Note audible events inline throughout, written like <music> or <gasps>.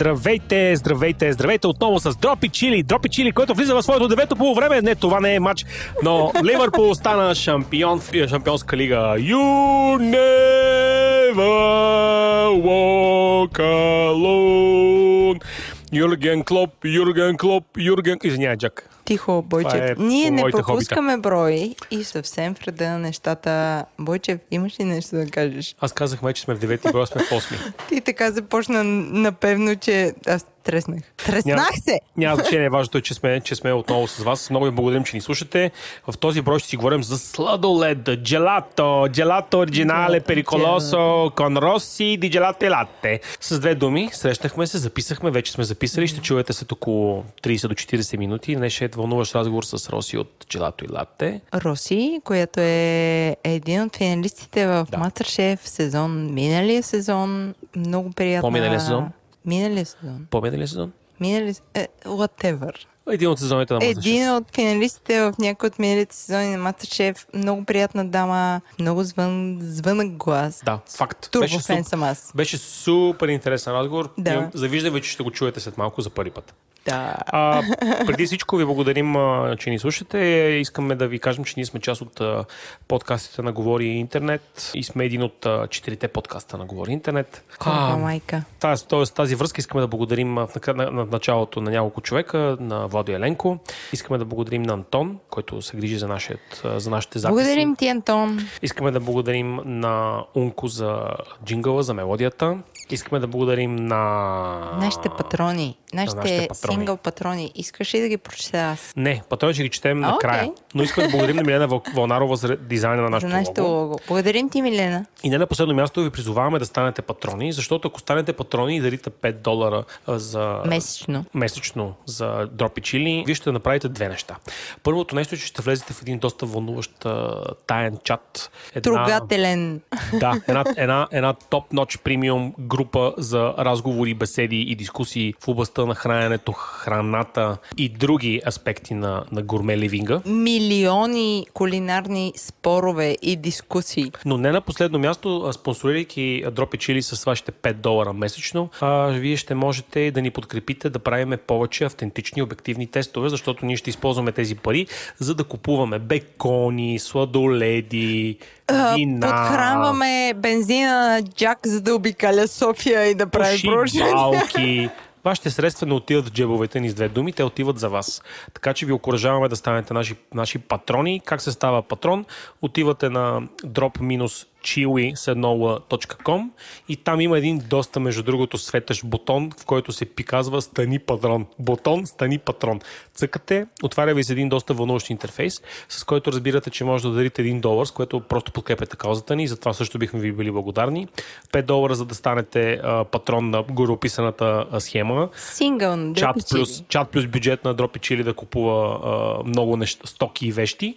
Здравейте, здравейте, здравейте отново с Дропи Чили. Дропи Чили, който влиза в своето девето по време. Не, това не е матч, но Ливърпул стана шампион в шампионска лига. You never walk alone. Юрген Клоп, Юрген Клоп, Юрген... Извинявай, Джак. Тихо, Бойчев. е Ние не пропускаме брой и съвсем в реда на нещата. Бойчев, имаш ли нещо да кажеш? Аз казах вече сме в девети брой, сме в осми. Ти така започна напевно, че аз треснах. Треснах се! Няма значение, важното е, че сме, че сме отново с вас. Много ви благодарим, че ни слушате. В този брой ще си говорим за сладолед, джелато, джелато оригинале, периколосо, кон роси, ди джелато и латте. С две думи, срещнахме се, записахме, вече сме записали, ще чуете след около 30 до 40 минути. Днес ще е вълнуващ разговор с Роси от джелато и латте. Роси, която е един от финалистите в Да. Мастершеф сезон, миналия сезон. Много приятна. По-миналия сезон? Миналия сезон. Помните ли сезон? Минали... Е, whatever. Един от сезоните на Мастершеф. Един от финалистите в някои от миналите сезони на Мастершеф. Много приятна дама, много звън, звънък глас. Да, факт. Турбо Беше фен суп- съм аз. Беше супер интересен разговор. Да. Завиждам ви, че ще го чуете след малко за първи път. Да. А, преди всичко ви благодарим, а, че ни слушате. Искаме да ви кажем, че ние сме част от а, подкастите на Говори Интернет и сме един от а, четирите подкаста на Говори Интернет. Колко майка. Тази, тоест, тази връзка искаме да благодарим а, в на, на, началото на няколко човека, на Владо Еленко. Искаме да благодарим на Антон, който се грижи за, нашият, а, за нашите записи. Благодарим ти, Антон. Искаме да благодарим на Унко за джингъла, за мелодията. Искаме да благодарим на... Нашите патрони. Нашите, нашите патрони. сингъл патрони. Искаш ли да ги прочета аз? Не, патрони ще ги четем А, накрая. Но искаме да благодарим на Милена Въл- Вълнарова за дизайна на За нашото нашето лого. лого. Благодарим ти, Милена. И не на последно място ви призоваваме да станете патрони, защото ако станете патрони и дарите 5 долара за Месечно. месечно за дропи чили, вие ще направите две неща. Първото нещо е, че ще влезете в един доста вълнуващ таен чат. Една, Трогателен. Да, една, една, една топ-ноч премиум група за разговори, беседи и дискусии в областта на храненето, храната и други аспекти на, на гурме ливинга. Милиони кулинарни спорове и дискусии. Но не на последно място, спонсорирайки Дропи Чили с вашите 5 долара месечно, а, вие ще можете да ни подкрепите да правиме повече автентични обективни тестове, защото ние ще използваме тези пари, за да купуваме бекони, сладоледи, вина, Подхранваме бензина на Джак, за да обикаля София и да прави проучване. пошибалки. <laughs> Вашите средства не отиват в джебовете ни с две думи, те отиват за вас. Така че ви окоръжаваме да станете наши, наши патрони. Как се става патрон? Отивате на drop-chili.com и там има един доста, между другото, светещ бутон, в който се приказва Стани патрон. Бутон Стани патрон. Цъкате, отваря ви се един доста вълнуващ интерфейс, с който разбирате, че може да дарите 1 долар, с което просто подкрепяте каузата ни затова също бихме ви били благодарни. 5 долара, за да станете а, патрон на гореописаната схема. Сингъл. Чат плюс, чат плюс бюджет на Дропи Чили да купува а, много неща, стоки и вещи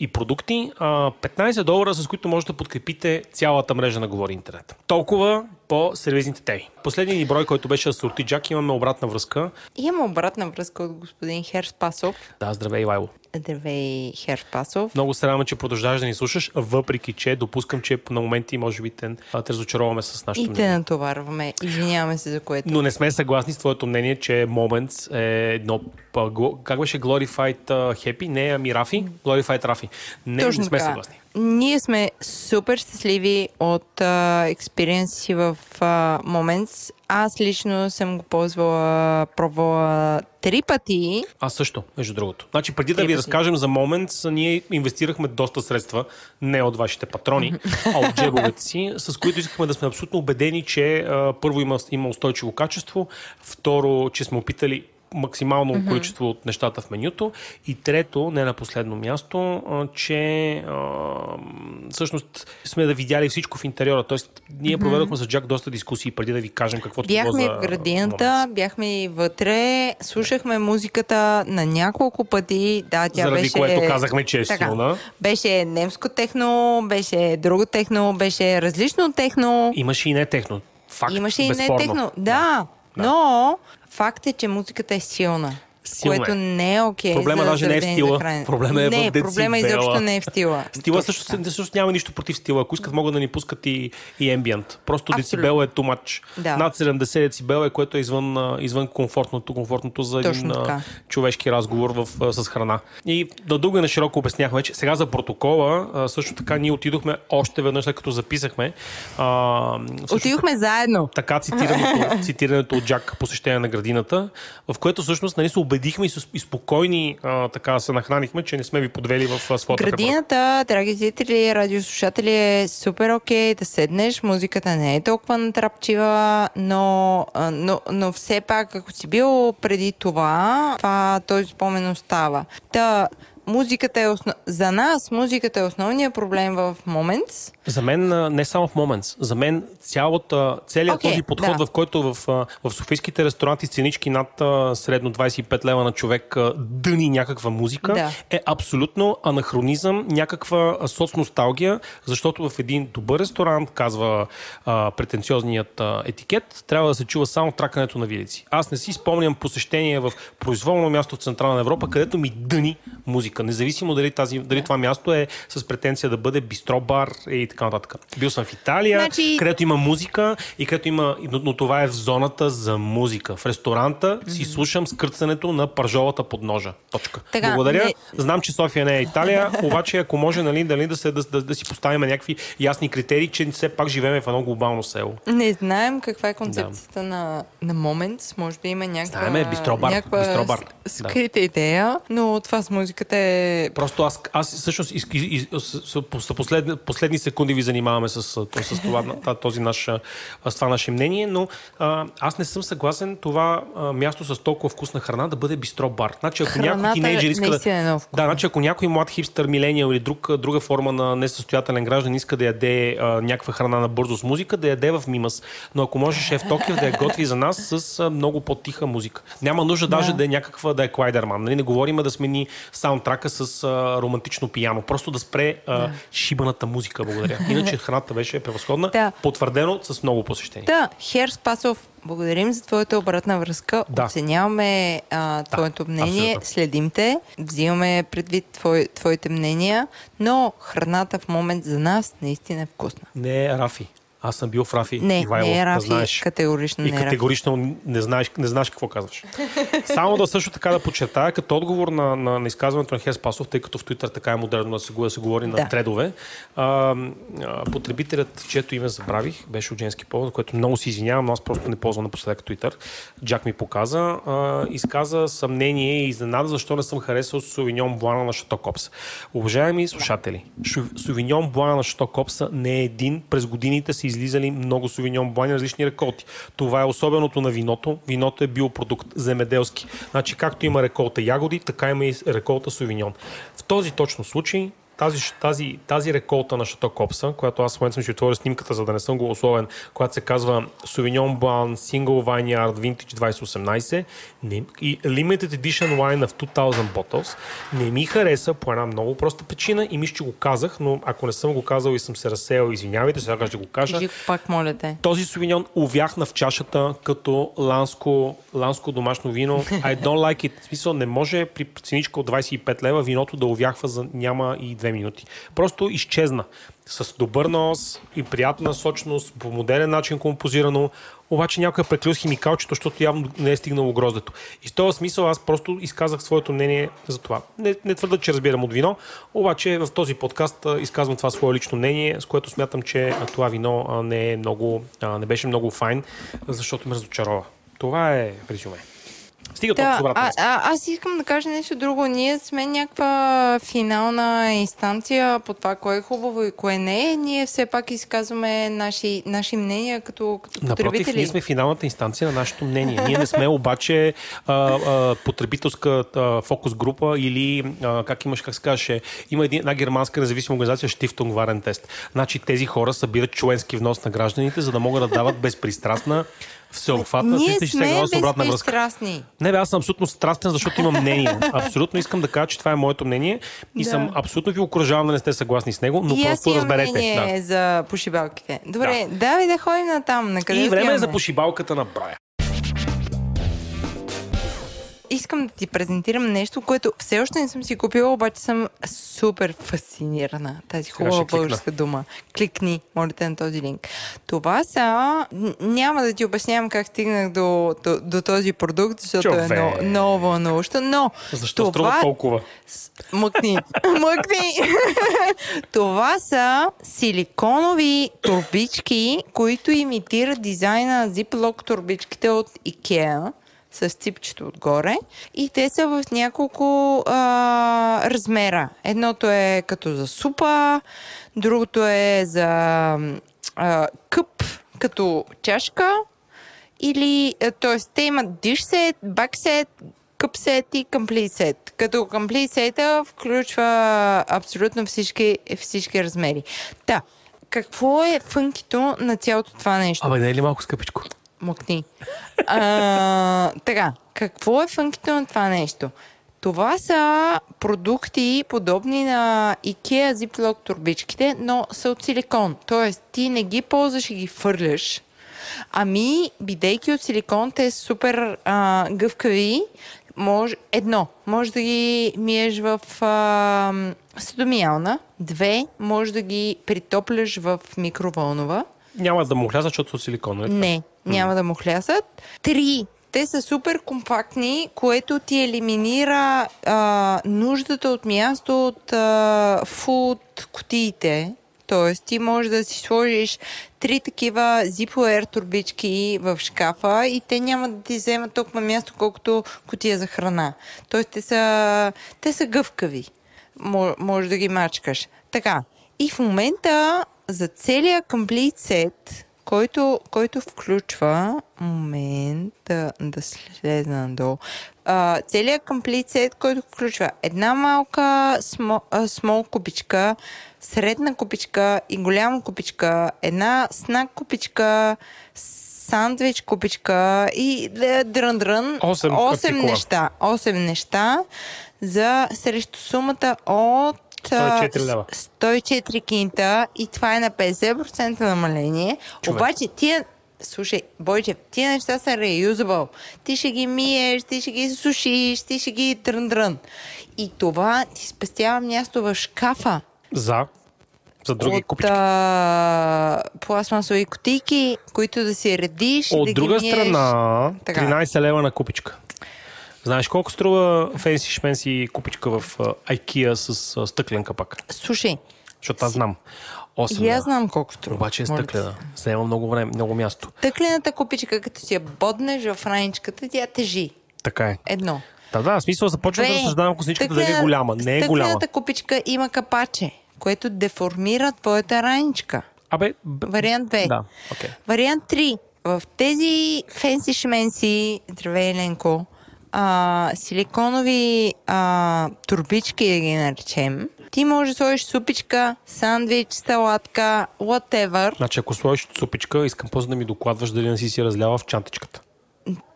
и продукти. А, 15 долара, с които може да подкрепите цялата мрежа на Говори Интернет. Толкова по сервизните теми. Последният ни брой, който беше с Сорти Джак, имаме обратна връзка. Имам обратна връзка от господин Хер Спасов. Да, здравей, Вайло. Здравей, Хер Спасов. Много се радвам, че продължаваш да ни слушаш, въпреки че допускам, че на моменти може би те, а, те разочароваме с нашото И те мнение. натоварваме. Извиняваме се за което. Но не сме съгласни с твоето мнение, че Moments е едно... Как беше Glorified Happy? Не, ами Рафи? Glorified Рафи. Не, не сме така. съгласни. Ние сме супер щастливи от експириенс си в Moments. Аз лично съм го ползвала, пробвала три пъти. Аз също, между другото. Значи, преди да ви пъти. разкажем за Moments, ние инвестирахме доста средства, не от вашите патрони, а от джебовете си, с които искахме да сме абсолютно убедени, че а, първо има, има устойчиво качество, второ, че сме опитали максимално mm-hmm. количество от нещата в менюто и трето, не на последно място, че а, всъщност сме да видяли всичко в интериора. Тоест, ние mm-hmm. проведохме с Джак доста дискусии преди да ви кажем какво Бяхме за в градината, Moments. бяхме и вътре, слушахме музиката на няколко пъти. Да, тя Заради беше... което казахме, че е Така, силна. Беше немско техно, беше друго техно, беше различно техно. Имаше и не техно. Факт, Имаше и не безспорно. техно. Да, Да. но факт е, че музиката е силна. Силно което е. не е окей. Проблема за даже не е в стила. Проблема е в Не, децибела. проблема изобщо не е в стила. Стила също, също няма нищо против стила. Ако искат, могат да ни пускат и, и ambient. Просто Абсолютно. е too much. Да. Над 70 децибел е, което е извън, извън комфортното, комфортното за един Точно а, така. човешки разговор в, с храна. И да дълго и на широко обясняхме, че сега за протокола, също така ние отидохме още веднъж, след като записахме. А, също Отидохме заедно. така цитираното, <laughs> цитираното от Джак посещение на градината, в което всъщност нали, се убедихме и, спокойни а, така се нахранихме, че не сме ви подвели в своята. Градината, драги зрители, радиослушатели, е супер окей да седнеш. Музиката не е толкова натрапчива, но, но, но все пак, ако си бил преди това, това този спомен остава. Та, музиката е основ... За нас музиката е основният проблем в момент. За мен не само в Moments, за мен цялата, целият Окей, този подход, да. в който в, в софийските ресторанти с ценички над средно 25 лева на човек дъни някаква музика, Да. е абсолютно анахронизъм, някаква соцносталгия, защото в един добър ресторант, казва а, претенциозният а, етикет, трябва да се чува само тракането на вилици. Аз не си спомням посещение в произволно място в Централна Европа, където ми дъни музика, независимо дали, тази, дали това място е с претенция да бъде бистро-бар и така нататък. Бил съм в Италия, Значи- където има музика и където има, но, но това е в зоната за музика. В ресторанта си слушам скърцането на пържолата под ножа. Точка. Така, Благодаря. не- Знам, че София не е Италия, <laughs> обаче ако може нали, дали, да, се, да, да, да си поставим някакви ясни критерии, че все пак живеем в едно глобално село. Не знаем каква е концепцията на, на Moments. Може би има някаква, Знаеме, бистробар, някаква бистробар. с- скрита идея, но това с музиката е... Просто аз, аз всъщност из, из, из, с последни, секунди ви занимаваме с, с, с това, <laughs> този наш, с това наше мнение, но а, аз не съм съгласен това а, място с толкова вкусна храна да бъде бистро-бар. Значи, ако някой тинейджер иска да... е. Да, значи ако някой млад хипстър, милениал или друг, друга форма на несъстоятелен граждан иска да яде а, някаква храна на бързо с музика, да яде в Мимас. Но ако може шеф Токио да я готви за нас с а, много по-тиха музика. Няма нужда да. даже да е някаква да е Клайдерман. Нали? Не говорим да смени саундтрака с а, романтично пияно. Просто да спре а, Да. шибаната музика. Благодаря. Иначе <laughs> храната беше превъзходна. Да. Потвърдено с много посещения. Да, Хер Спасов, благодарим за твоята обратна връзка. Да. Оценяваме а, твоето мнение, абсолютно. следим те, взимаме предвид твой, твоите мнения, но храната в момент за нас наистина е вкусна. Не е Рафи. Аз съм бил в Рафи. Не, Ивайло, не е да Рафи, знаеш. категорично И не е категорично не знаеш, не знаеш какво казваш. <laughs> Само да също така да подчертая, като отговор на, на, на изказването на Хер Спасов, тъй като в Твитър така е модерно да се, да се говори на Да. тредове, а, а, потребителят, чието име забравих, беше от женски повод, което много си извинявам, но аз просто не ползвам напоследък Твитър. Джак ми показа, а, изказа съмнение и изненада, защо не съм харесал Сувиньон Блана на Шато Копс. Уважаеми слушатели, Сувиньон Блана на Шато Копса не е един. През годините са излизали много Сувиньон Блани различни реколти. Това е особеното на виното. Виното е биопродукт, земеделски. Значи, както има реколта ягоди, така има и реколта Сувиньон. В този точно случай тази, тази, тази реколта на Шато Копса, която аз в момента съм ще отворя снимката, за да не съм голословен, която се казва Sauvignon Blanc Single Vineyard Vintage 2018 не, и Limited Edition Wine of 2000 Bottles, не ми хареса по една много проста причина и мисля, че го казах, но ако не съм го казал и съм се разсеял, извинявайте, сега ще го кажа. Кажи го пак, моля те. Този сувиньон увяхна в чашата като ланско, ланско домашно вино. I don't like it. В смисъл, не може при ценичка от 25 лева виното да увяхва за няма и две минути. Просто изчезна. С добър нос и приятна сочност, по модерен начин композирано, обаче някой е преклил с химикалчето, защото явно не е стигнало гроздето. И в този смисъл аз просто изказах своето мнение за това. Не, не твърда, че разбирам от вино, обаче в този подкаст изказвам това свое лично мнение, с което смятам, че това вино не, е много, не беше много файн, защото ме разочарова. Това е резюме. Стига толкова Да, обратна а, а, аз искам да кажа нещо друго. Ние сме някаква финална инстанция по това кое е хубаво и кое не е. Ние все пак изказваме наши, наши мнения като, като Напротив, потребители. ние сме финалната инстанция на нашето мнение. Ние не сме обаче а, а, потребителска а, фокус група или а, как имаш, как се казваше, има една германска независима организация Штифтунг Варен Тест. Значи тези хора събират членски внос на гражданите, за да могат да дават безпристрастна, всеобхватна, Ние 360 сме градуса обратна връзка. Не, бе, аз съм абсолютно страстен, защото имам мнение. <laughs> Абсолютно искам да кажа, че това е моето мнение и Да. съм абсолютно ви окоръжавам да не сте съгласни с него, но и просто разберете. мнение Да. за пошибалките. Добре, да. давай да ходим на там. На къде И време е за пошибалката на Брая. Искам да ти презентирам нещо, което все още не съм си купила, обаче съм супер фасцинирана. Тази хубава българска дума. Кликни, молите на този линк. Това са... Няма да ти обяснявам как стигнах до, до, до този продукт, защото е Човек. много, много вълнуващо, но Защо това... струва толкова? Мъкни. <laughs> Мъкни. Това са силиконови турбички, които имитират дизайна на Ziploc турбичките от IKEA с ципчето отгоре. И те са в няколко а, размера. Едното е като за супа, другото е за а, къп, като чашка. Или, т.е. те имат dish set, back set, къп сет и комплит сет. Като complete сета включва абсолютно всички, всички размери. Та, какво е фънкито на цялото това нещо? Абе, не е ли малко скъпичко? Мокни. А, така, какво е фънкито на това нещо? Това са продукти, подобни на IKEA Ziploc турбичките, но са от силикон. Тоест, ти не ги ползваш и ги фърляш. Ами, бидейки от силикон, те са супер а, гъвкави. Може, едно, може да ги миеш в а, съдомиялна. Две, може да ги притопляш в микроволнова. Няма да му хляса, защото са от силикон. нали? Не, няма да му хлясат. Три, те са супер компактни, което ти елиминира а, нуждата от място от а, фуд кутиите. Тоест, ти можеш да си сложиш три такива Zippo турбички в шкафа и те няма да ти вземат толкова място, колкото кутия за храна. Тоест, те са, те са гъвкави. Мо- Може да ги мачкаш. Така. И в момента за целия комплит сет, който, който включва момент да, да слезна надолу. А, целият комплит сет, който включва една малка смо, а, смол купичка, средна купичка и голяма купичка, една снак купичка, сандвич купичка и дрън-дрън. Осем Осем артикула. неща. Осем неща за срещу сумата от 104 лева. 104 кинта и това е на 50% намаление. Човек. Обаче тия Слушай, Бойчев, тия неща са reusable. Ти ще ги миеш, ти ще ги сушиш, ти ще ги дрън-дрън. И това ти спестява място в шкафа За. За други от купички. а, пластмасови кутийки, които да си редиш. От да друга ги миеш. страна, Така. 13 лева на купичка. Знаеш колко струва фенси шменси купичка в IKEA с стъклен капак? Слушай, Защото аз знам. 8 и аз знам колко струва. Обаче е стъклена. Заема много време, много място. Тъклената купичка, като си я боднеш в раничката, тя тежи. Така е. Едно. Да, да, в смисъл започвам да разсъждавам косичката дали е Стъклена- голяма. Не е голяма. Стъклената купичка има капаче, което деформира твоята раничка. Абе, б... Вариант 2. Да, окей. Вариант 3. В тези фенси шменси, здравей Еленко, а, силиконови а, турбички, да ги наречем, ти можеш да сложиш супичка, сандвич, салатка, whatever. Значи, ако сложиш супичка, искам после да ми докладваш дали не си си разлява в чантичката.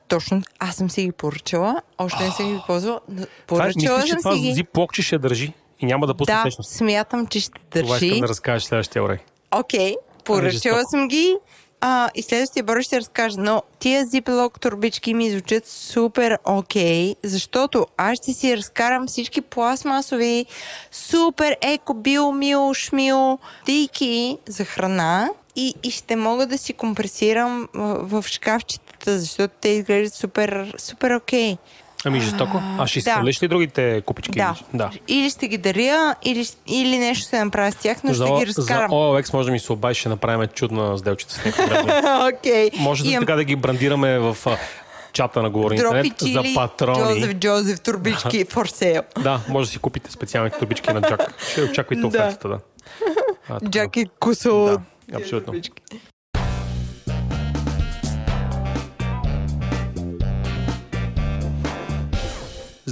Точно, аз съм си ги поръчала, още не съм ги ползвала, Това, е- поръчала мислиш, че съм това си ги. зиплокче ще държи и няма да пусне Да, течност. смятам, че ще Това държи. искам да разкажеш следващия урей. Окей, поръчала жестоко. съм ги а, и следващия брой ще разкажа. Но тия Ziploc турбички ми звучат супер окей, защото аз ще си разкарам всички пластмасови, супер еко, бил, мил, шмил, тийки за храна и, и ще мога да си компресирам в, в шкафчетата, защото те изглеждат супер, супер окей. Ами жестоко. А ще да. изхвърлиш ли другите купички? Да. да. Или ще ги даря, или, или нещо ще направя с тях, но за, ще ги за разкарам. OLX може да ми се обади, ще направим чудна сделчица с някакво. <laughs> Окей. Може да Имам така да ги брандираме в чата на Говори Дропи интернет за патрони. Джозеф Джозеф, турбички, for sale. Да, може да си купите специалните турбички на Джак. Ще очаквайте Да. офертата, да. А, така. Джаки Кусо. Да, абсолютно.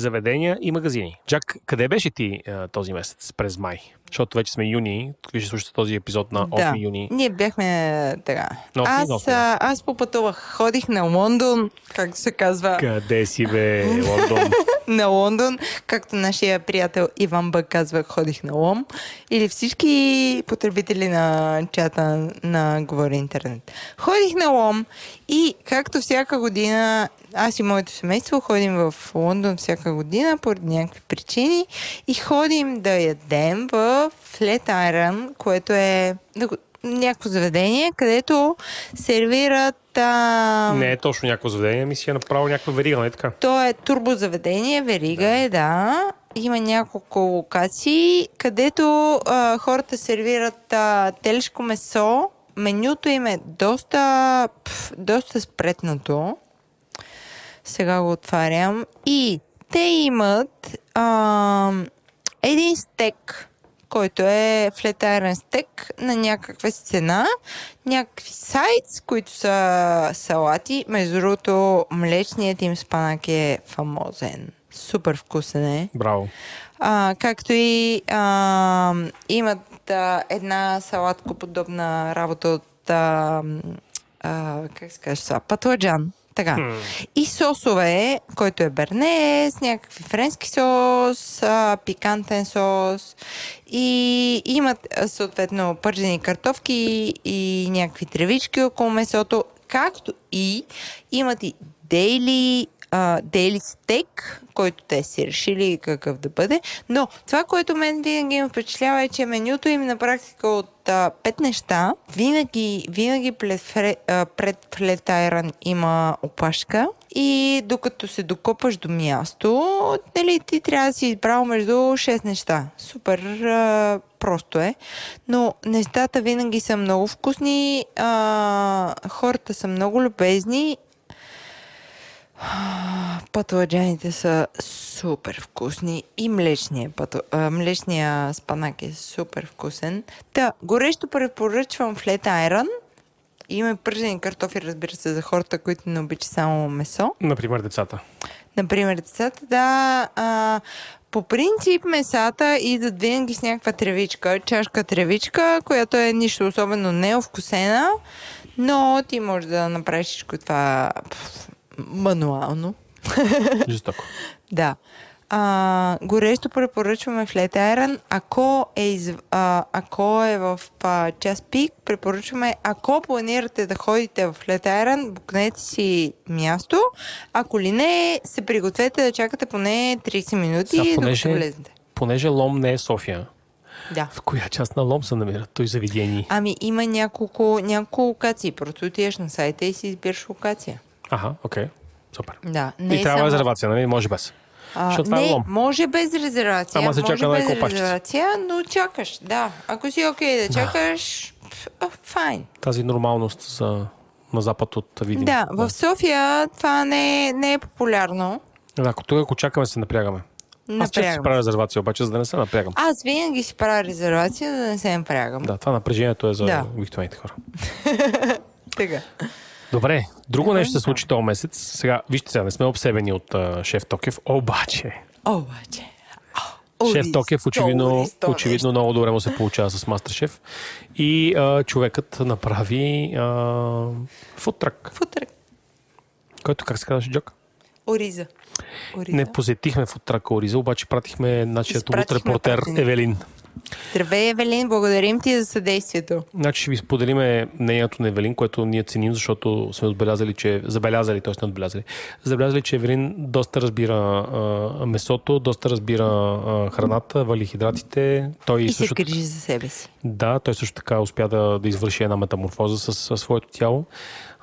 Заведения и магазини. Джак, къде беше ти а, този месец през май? Защото вече сме юни, тук ще слушате този епизод на 8 Да, юни. ние бяхме така. Осми, Аз, осми. а, аз попътувах, ходих на Лондон, както се казва. Къде си бе, Лондон? <laughs> на Лондон, както нашия приятел Иван Бък казва, ходих на Лом. Или всички потребители на чата на Говори Интернет. Ходих на Лом и както всяка година аз и моето семейство ходим в Лондон всяка година поради някакви причини и ходим да ядем в Flat Iron, което е някакво заведение, където сервират... А... Не е точно някакво заведение, ми си е направил някаква верига, не е така? То е турбозаведение, верига да. е, да. Има няколко локации, където а, хората сервират а, телешко месо. Менюто им е доста, пф, доста спретнато. Сега го отварям. И те имат а, един стек, който е флетарен стек на някаква цена, някакви сайтс, които са салати. Между другото, млечният им спанак е фамозен. Супер вкусен е. Браво. А, както и а, имат а, една салатко подобна работа от а, а, как се казва, патладжан. Така. Hmm. И сосове, който е берне, с някакви френски сос, а, пикантен сос и имат съответно пържени картофки и някакви тревички около месото, както и имат и дейли дейли стейк, който те си решили какъв да бъде. Но това, което мен винаги ме впечатлява е, че менюто им на практика от а, пет неща. Винаги, винаги пред, фре, а, пред флетайран има опашка. И докато се докопаш до място, нали, ти трябва да си избрал между 6 неща. Супер а, просто е. Но нещата винаги са много вкусни, а, хората са много любезни Пътладжаните са супер вкусни и млечния, пъту, а, млечния спанак е супер вкусен. Та, горещо препоръчвам флет айрон. Има пържени картофи, разбира се, за хората, които не обичат само месо. Например, децата. Например, децата, да. А, по принцип месата идват винаги с някаква тревичка, чашка тревичка, която е нищо особено неовкусена, но ти можеш да направиш всичко това мануално. Жестоко. <laughs> да. А, горещо препоръчваме Flat Iron. Ако е, из, а, ако е в а, час пик, препоръчваме, ако планирате да ходите в Flat Iron, букнете си място. Ако ли не, се пригответе да чакате поне 30 минути и понеже, да влезете. Понеже Лом не е София, да. В коя част на Лом се намират той заведение? Ами има няколко, няколко локации. Просто отиваш на сайта и си избираш локация. Аха, окей. Супер. Да. Не и трябва само... резервация, нали? Може без. А, не, е може без резервация. Ама се чака може без резервация, но чакаш, да. Ако си окей okay да чакаш, файн. Тази нормалност за, на запад от Видим. Да, да, в София това не, е, не е популярно. Да, ако тук ако чакаме, се напрягаме. Напрягам. Аз често си правя резервация, обаче, за да не се напрягам. Аз винаги си правя резервация, за да не се напрягам. Да, това напрежението е за да. обикновените хора. <laughs> така. Добре, друго нещо се случи този месец. Сега, вижте сега, не сме обсебени от uh, шеф Токев, обаче. Обаче. Шеф Токев очевидно, очевидно много добре му се получава с Мастершеф. И а, човекът направи а, футтрак. Футтрак. Който как се казваше, Джок? Ориза. Ориза. Не посетихме футрака Ориза, обаче пратихме нашия репортер Евелин. Здравей, Евелин, благодарим ти за съдействието. Значи ще ви споделиме мнението на Евелин, което ние ценим, защото сме отбелязали, че забелязали, т.е. не отбелязали, забелязали, че Евелин доста разбира а, месото, доста разбира а, храната, валихидратите. Той и също, се грижи за себе си. Да, той също така успя да, да извърши една метаморфоза с, с своето тяло.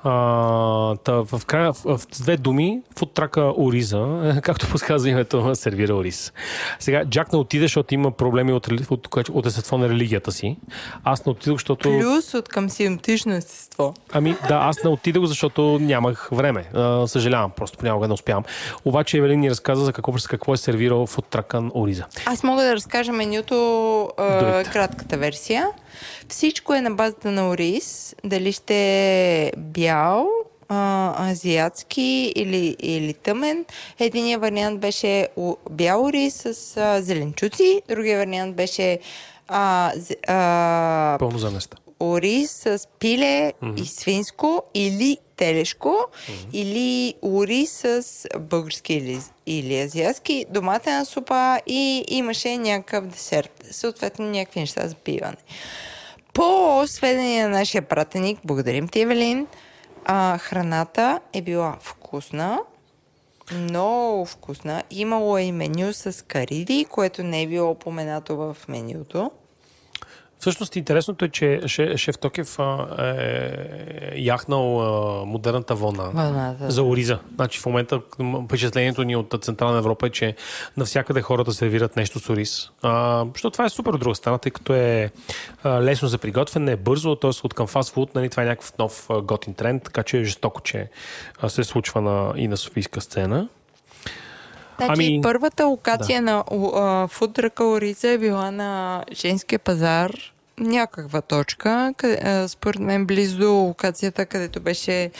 А, та, в, края, в, в две думи, фудтрака Ориза, <laughs> както подсказва името, сервира Ориз. Сега, Джак не отиде, защото има проблеми от, от, от, от естество на религията си. Аз не отидох, защото... Плюс от към симптично естество. Ами да, аз не отидох, защото нямах време. А, съжалявам, просто понякога не успявам. Обаче Евелин ни разказа за какво, какво е сервирал фудтракан Ориза. Аз мога да разкажа менюто, а, кратката версия. Всичко е на базата на ориз. Дали ще е бял, а, азиатски или, или тъмен. Единият вариант беше бял ориз с а, зеленчуци, другия вариант беше а, а, пълно заместа. Ориз с пиле mm-hmm. и свинско или телешко mm-hmm. или ури с български или, или азиатски, доматена супа и имаше някакъв десерт. Съответно някакви неща за пиване. По сведения на нашия пратеник, благодарим ти, Евелин, а, храната е била вкусна, много вкусна. Имало е и меню с кариди, което не е било упоменато в менюто. Всъщност интересното е, че шеф Токев е яхнал модерната вълна Вълната. за ориза. Значи в момента впечатлението ни от Централна Европа е, че навсякъде хората сервират нещо с ориз. А, защото това е супер от друга страна, тъй като е лесно за приготвяне, е бързо, т.е. от към фастфуд, нали, това е някакъв нов готин тренд, така че е жестоко, че се случва на, и на Софийска сцена. Значи, ами, първата локация да. на фудрака Ориза е била на женския пазар, някаква точка, къде, според мен близо до локацията, където беше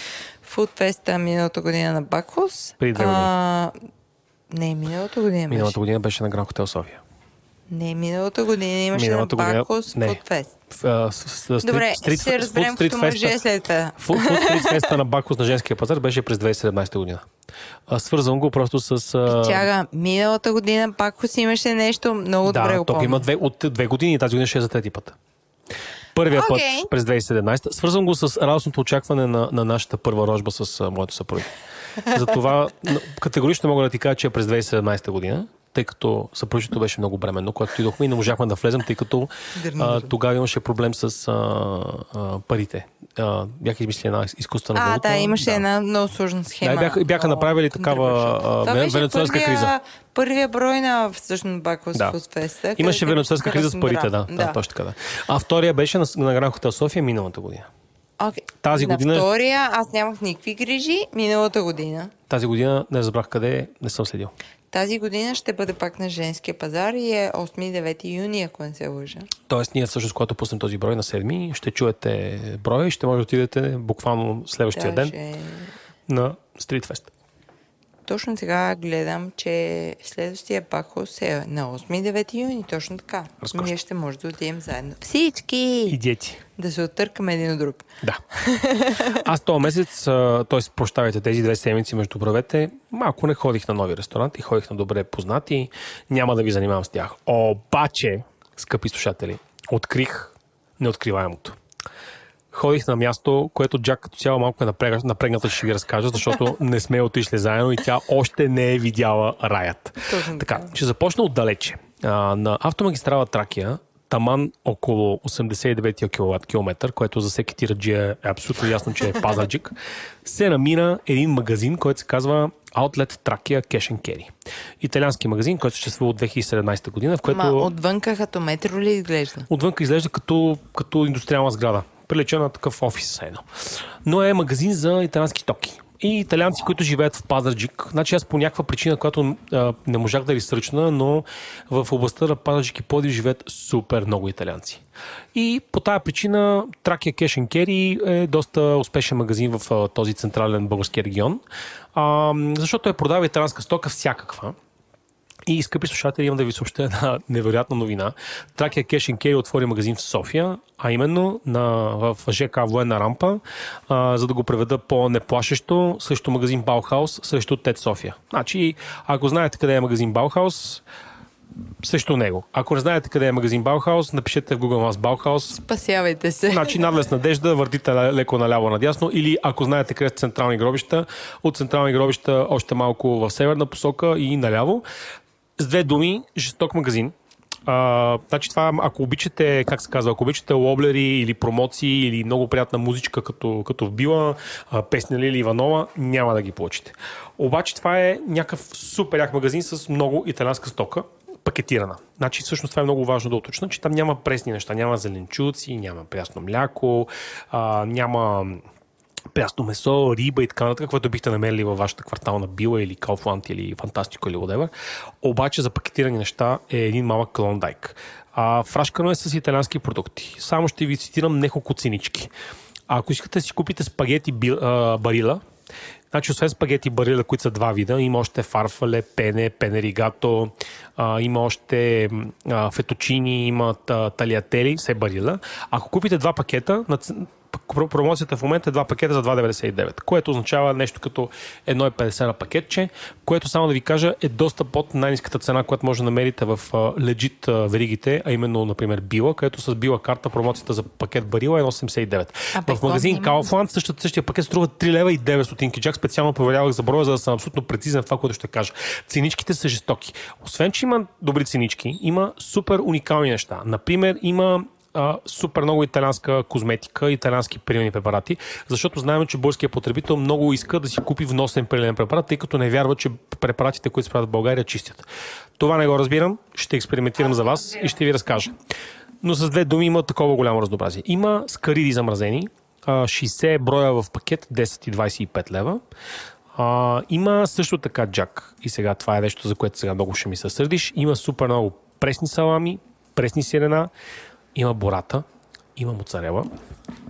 Фудфеста миналата година на Бакхус. Преди две години. не, миналата година Миналата беше. година беше на Гран Хотел София. Не, миналата година имаше миналата на Бакхус Фудфест. Добре, стрит, ще разберем като мъже след това. Стрит феста на Бакхус на женския пазар беше през 2017 година. Свързвам го просто с... Чага, миналата година Бакхус имаше нещо много да, добре го помня. има две, от две години и тази година ще е за трети път. Първия okay. път през 2017. Свързвам го с радостното очакване на, на нашата първа рожба с а, моето съпруга. Затова категорично мога да ти кажа, че е през 2017 година тъй като съпружеството беше много бременно, когато отидохме и не можахме да влезем, тъй като а, тогава имаше проблем с а, а, парите. А, бяха измислили една изкуствена валута. А, да, имаше да. една много сложна схема. Да, бяха, бяха направили такава а, венецуелска първия, криза. Първия брой на всъщност Бакос да. Феста. Имаше венецуелска криза с парите, да, да. да, точно така. Да. А втория беше на, на Гран Хотел София миналата година. Okay. Тази на година... втория аз нямах никакви грижи миналата година. Тази година не разбрах къде е, не съм следил. Тази година ще бъде пак на женския пазар и е 8-9 юни, ако не се лъжа. Тоест, ние всъщност, когато пуснем този брой на 7, ще чуете броя и ще може да отидете буквално следващия Даже... ден на Стритфест. Точно сега гледам, че следващия пахос е на 8-9 юни, точно така. Разкошно. Ние ще може да отидем заедно. Всички! И дети. Да се оттъркаме един от друг. Да. Аз този месец, т.е. прощавайте тези две седмици между бровете, малко не ходих на нови ресторанти, ходих на добре познати, няма да ви занимавам с тях. Обаче, скъпи слушатели, открих неоткриваемото ходих на място, което Джак като цяло малко е напрегната, ще ви разкажа, защото не сме отишли заедно и тя още не е видяла раят. Точно така. Ще започна отдалече. А, на автомагистрала Тракия таман около 89 км, което за всеки тираджия е абсолютно ясно, че е пазаджик, се намира един магазин, който се казва Outlet Trakia Cash and Carry. Италиански магазин, който съществува от 2017 година, в което... Ма отвънка като метро ли изглежда? Отвънка изглежда като, като индустриална сграда прилича на такъв офис едно. Но е магазин за италиански токи. И италианци, които живеят в Пазарджик. Значи аз по някаква причина, която а, не можах да ресърчна, но в областта на Пазарджик и Подив живеят супер много италианци. И по тази причина Тракия Cash Carry е доста успешен магазин в а, този централен български регион, а, защото е продава италианска стока всякаква. И, скъпи слушатели, имам да ви съобщя една <laughs> невероятна новина. Тракия Cash Carry отвори магазин в София, а именно на, в ЖК Военна рампа, а, за да го преведа по-неплашещо, срещу магазин Баухаус, срещу Тед София. Значи, ако знаете къде е магазин Баухаус, срещу него. Ако не знаете къде е магазин Баухаус, напишете в Google Maps Баухаус. Спасявайте се. Значи надлез надежда, въртите леко наляво надясно или ако знаете къде са централни гробища, от централни гробища още малко в северна посока и наляво. С две думи, жесток магазин. А, значи това, ако обичате, как се казва, ако обичате лоблери или промоции или много приятна музичка като, като в Била, а, песни Лили Иванова, няма да ги получите. Обаче това е някакъв супер як магазин с много италианска стока, пакетирана. Значи всъщност това е много важно да уточна, че там няма пресни неща, няма зеленчуци, няма прясно мляко, а, няма прясно месо, риба и така нататък, което бихте намерили във вашата квартална била или Kaufland или Фантастико или whatever. Обаче за пакетирани неща е един малък клондайк. А, фрашкано е с италиански продукти. Само ще ви цитирам няколко ценички. А ако искате да си купите спагети барила, Значи, освен спагети барила, които са два вида, има още фарфале, пене, пене ригато, а, има още а, феточини, има талиатели, все барила. Ако купите два пакета, на Промоцията в момента е два пакета за 2,99, което означава нещо като 1,50 на пакетче, което само да ви кажа е доста под най-низката цена, която може да намерите в легит веригите, а именно, например, Била, където с Била карта промоцията за пакет Барила е 1,79. А В магазин? Kaufland същия, същия пакет струва 3 лева и 9 стотинки. Чак специално проверявах за броя, за да съм абсолютно прецизен в това, което ще кажа. Ценичките са жестоки. Освен, че има добри ценички, има супер уникални неща. Например, има а, супер много италианска козметика, италиански перилни препарати, защото знаем, че българският потребител много иска да си купи вносен перилен препарат, тъй като не вярва, че препаратите, които се правят в България, чистят. Това не го разбирам, ще експериментирам за вас и ще ви разкажа. Но с две думи има такова голямо разнообразие. Има скариди замразени, а, 60 броя в пакет, 10 и 25 лева. А, има също така джак. И сега това е нещо, за което сега много ще ми се сърдиш. Има супер много пресни салами, пресни сирена, има бората, има моцарела,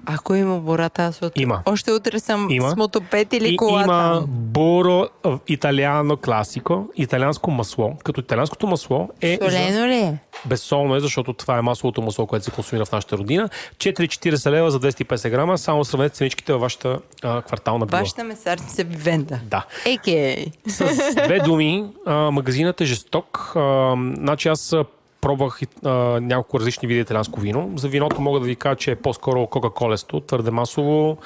Ако има бората, аз от... Има. Още утре съм Има. с мотопед или и колата. има боро италиано класико, италианско масло. Като италианското масло е за- Солено ли е? Безсолно е, защото това е масловото масло, което се консумира в нашата родина. 4,40 лева за 250 грама. Само сравнете ценичките във вашата а, квартална била. Вашата месарница Вивенда. Да. Еке. С две думи, а, магазинът е жесток. А, значи аз пробвах а, няколко различни вида италианско вино. За виното мога да ви кажа, че е по-скоро кока-колесто, твърде масово,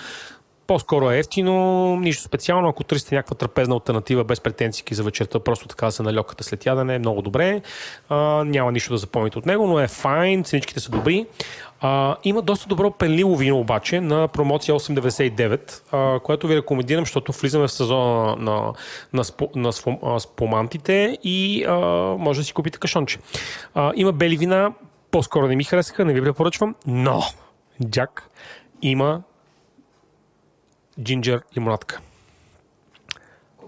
по-скоро е ефтино, нищо специално. Ако търсите някаква трапезна альтернатива без претенции за вечерта, просто така се налёкате след ядене, е много добре. А, няма нищо да запомните от него, но е файн, ценичките са добри. А, има доста добро пенливо вино обаче на промоция 8,99, а, което ви рекомендирам, защото влизаме в сезона на, на, спо, на спом- а, спомантите и а, може да си купите кашонче. А, има бели вина, по-скоро не ми харесаха, не ви препоръчвам, но Джак има джинджер лимонадка.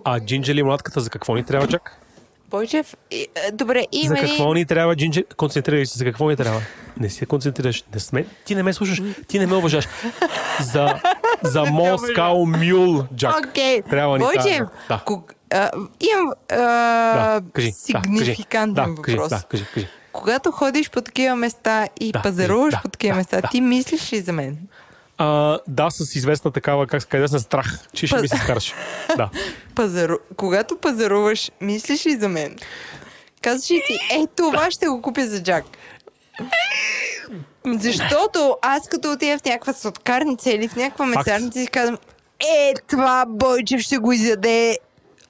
А джинджер лимонадката за какво ни трябва, Джак? Бойчев, и, е, добре, За има ли... какво ни трябва джинджер? Концентрирай се, за какво ни трябва? Не се концентрираш. Не сме... Ти не ме слушаш, ти не ме уважаш. За, за Москал Мюл, Джак. Окей. Трябва ни тази- Да. ког- а, имам а, Да, кажи. сигнификантен да, кажи. въпрос. Да, кажи, кажи. Когато ходиш по такива места и Да, пазаруваш да, по такива да, места, да. ти мислиш ли за мен? А, да, с известна такава, как се казва, известен страх, че ще Паз- ми се скараш. Да. <laughs> Пазару... Когато пазаруваш, мислиш ли за мен? Казваш ли ти, е, това ще го купя за Джак. Защото аз като отида в някаква сладкарница или в някаква месарница и казвам, е, това Бойчев ще го изяде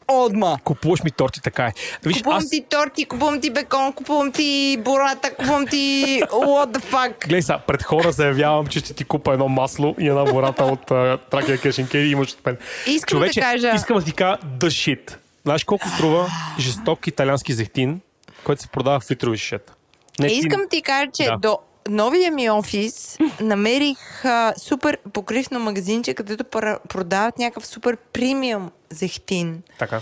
отма. Купуваш ми торти, така е. Виж, Купувам аз... ти торти, купувам ти бекон, купувам ти бората, купувам ти what the fuck. Гледай сега, пред хора заявявам, че ще ти купа едно масло и една бората от uh, Тракия Кешенке и имаш от мен. Искам да кажа- Искам да ти кажа the shit. Знаеш колко струва жесток италиански зехтин, който се продава в литрови шишета? Не, искам ти кажа, че Да. до новия ми офис намерих а, супер покривно магазинче, където продават някакъв супер премиум зехтин. Така.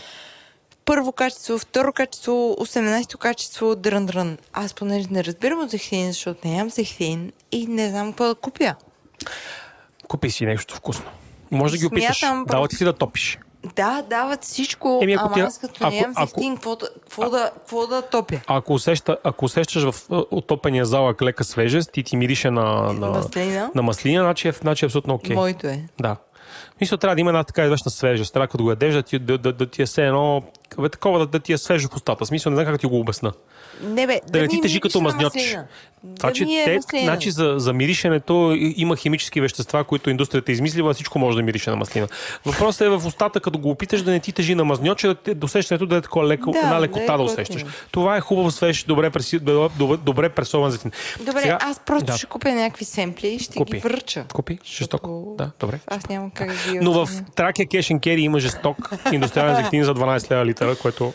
Първо качество, второ качество, 18-то качество, дрън-дрън. Аз понеже не разбирам от зехтин, защото нямам зехтин и не знам какво да купя. Купи си нещо вкусно. Може да ги опиташ. Смятам Дава ти си да топиш. Да, дават всичко, Еми, ако ама ти- аз като ако- нямам зехтин, какво да, какво да, какво да топя? Ако, усеща, ако усещаш в а, отопения залък лека свежест и ти мирише на, на, Маслина? на маслина, значи е, значи е абсолютно окей. Моето е. Да. Мисля, трябва да има една така известна свежест. Трябва като го ядеш да ти, да, да, да ти е все едно... Бе, такова да, да ти е свежо в устата. Смисъл, не знам как да ти го обясна. Не бе, Да, не ти тежи като мазньоч. Това, да че е те, маслина. значи за, за миришенето има химически вещества, които индустрията е измислила, всичко може да мирише на маслина. Въпросът е в устата, като го опиташ да не ти тежи на мазньоче, да, те- да усещането да е такова леко, Да, една да лекота е да, готино. усещаш. Това е хубаво свеж, добре, преси, добре, добре пресован зехтин. Добре, Сега- аз просто да. ще купя някакви семпли и ще Купи. ги връча. Купи, жестоко. Защото Да, добре. Аз нямам как да ги Но в. Тракия Кеш Кери има жесток индустриален зехтин за 12 лева литъра, което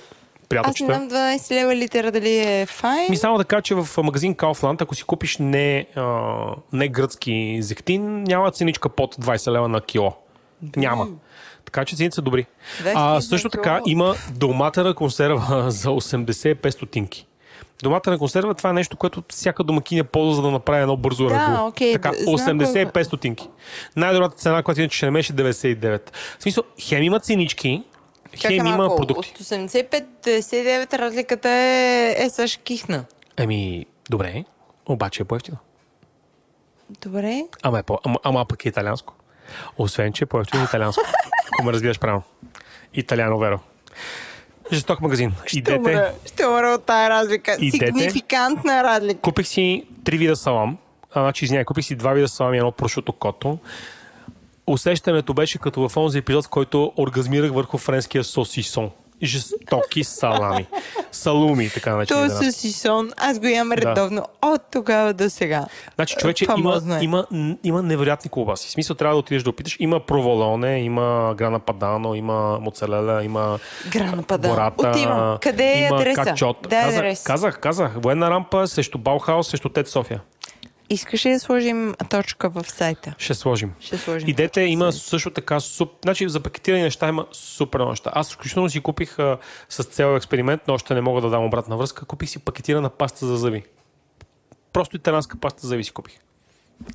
Аз не приятелчета. знам 12 лева литъра дали е файн. Ми само да кажа, че в магазин Kaufland, ако си купиш не, а, не гръцки зехтин, няма ценичка под 20 лева на кило. Няма. Така че цените са добри. 20 А, на също така има доматена консерва <laughs> за 85 стотинки. Доматена консерва това е нещо, което всяка домакиня ползва, за да направи едно бързо Да, рагу. окей, така, да, знам 85 стотинки. Най-добрата цена, която иначе ще намериш е 99. В смисъл, хем има ценички, хем има продукти. От 85 до 99 разликата е, е също кихна. Еми, добре, обаче е по-ефтино. Добре. Ама, е по, ама, ама пък е италианско. Освен, че е по-ефтино италианско. <laughs> Ако ме разбираш правилно. Италиано веро. Жесток магазин. Ще умра, ще умра от тази разлика. Идете. Сигнификантна разлика. Купих си три вида салам. А, значи, извиняй, купих си два вида салам и едно прошуто кото. Усещането беше като в онзи епизод, в който оргазмирах върху френския сосисон. Жестоки салами. Салуми, така наречени. То с аз го ям редовно от тогава до сега. Значи, човече, има, е. има, има невероятни колбаси. В смисъл, трябва да отидеш да опиташ. Има проволоне, има грана падано, има моцарела, има Грана пада. бората. Отивам. Къде е има адреса? Качот. Дай казах, адрес. казах, казах. Военна рампа срещу Баухаус, срещу Тед София. Искаш ли да сложим точка в сайта? Ще сложим. Ще сложим. Идете, има също така, суп... значи за пакетирани неща има супер неща. Аз включително си купих а, с цел експеримент, но още не мога да дам обратна връзка, купих си пакетирана паста за зъби. Просто италянска паста за зъби си купих.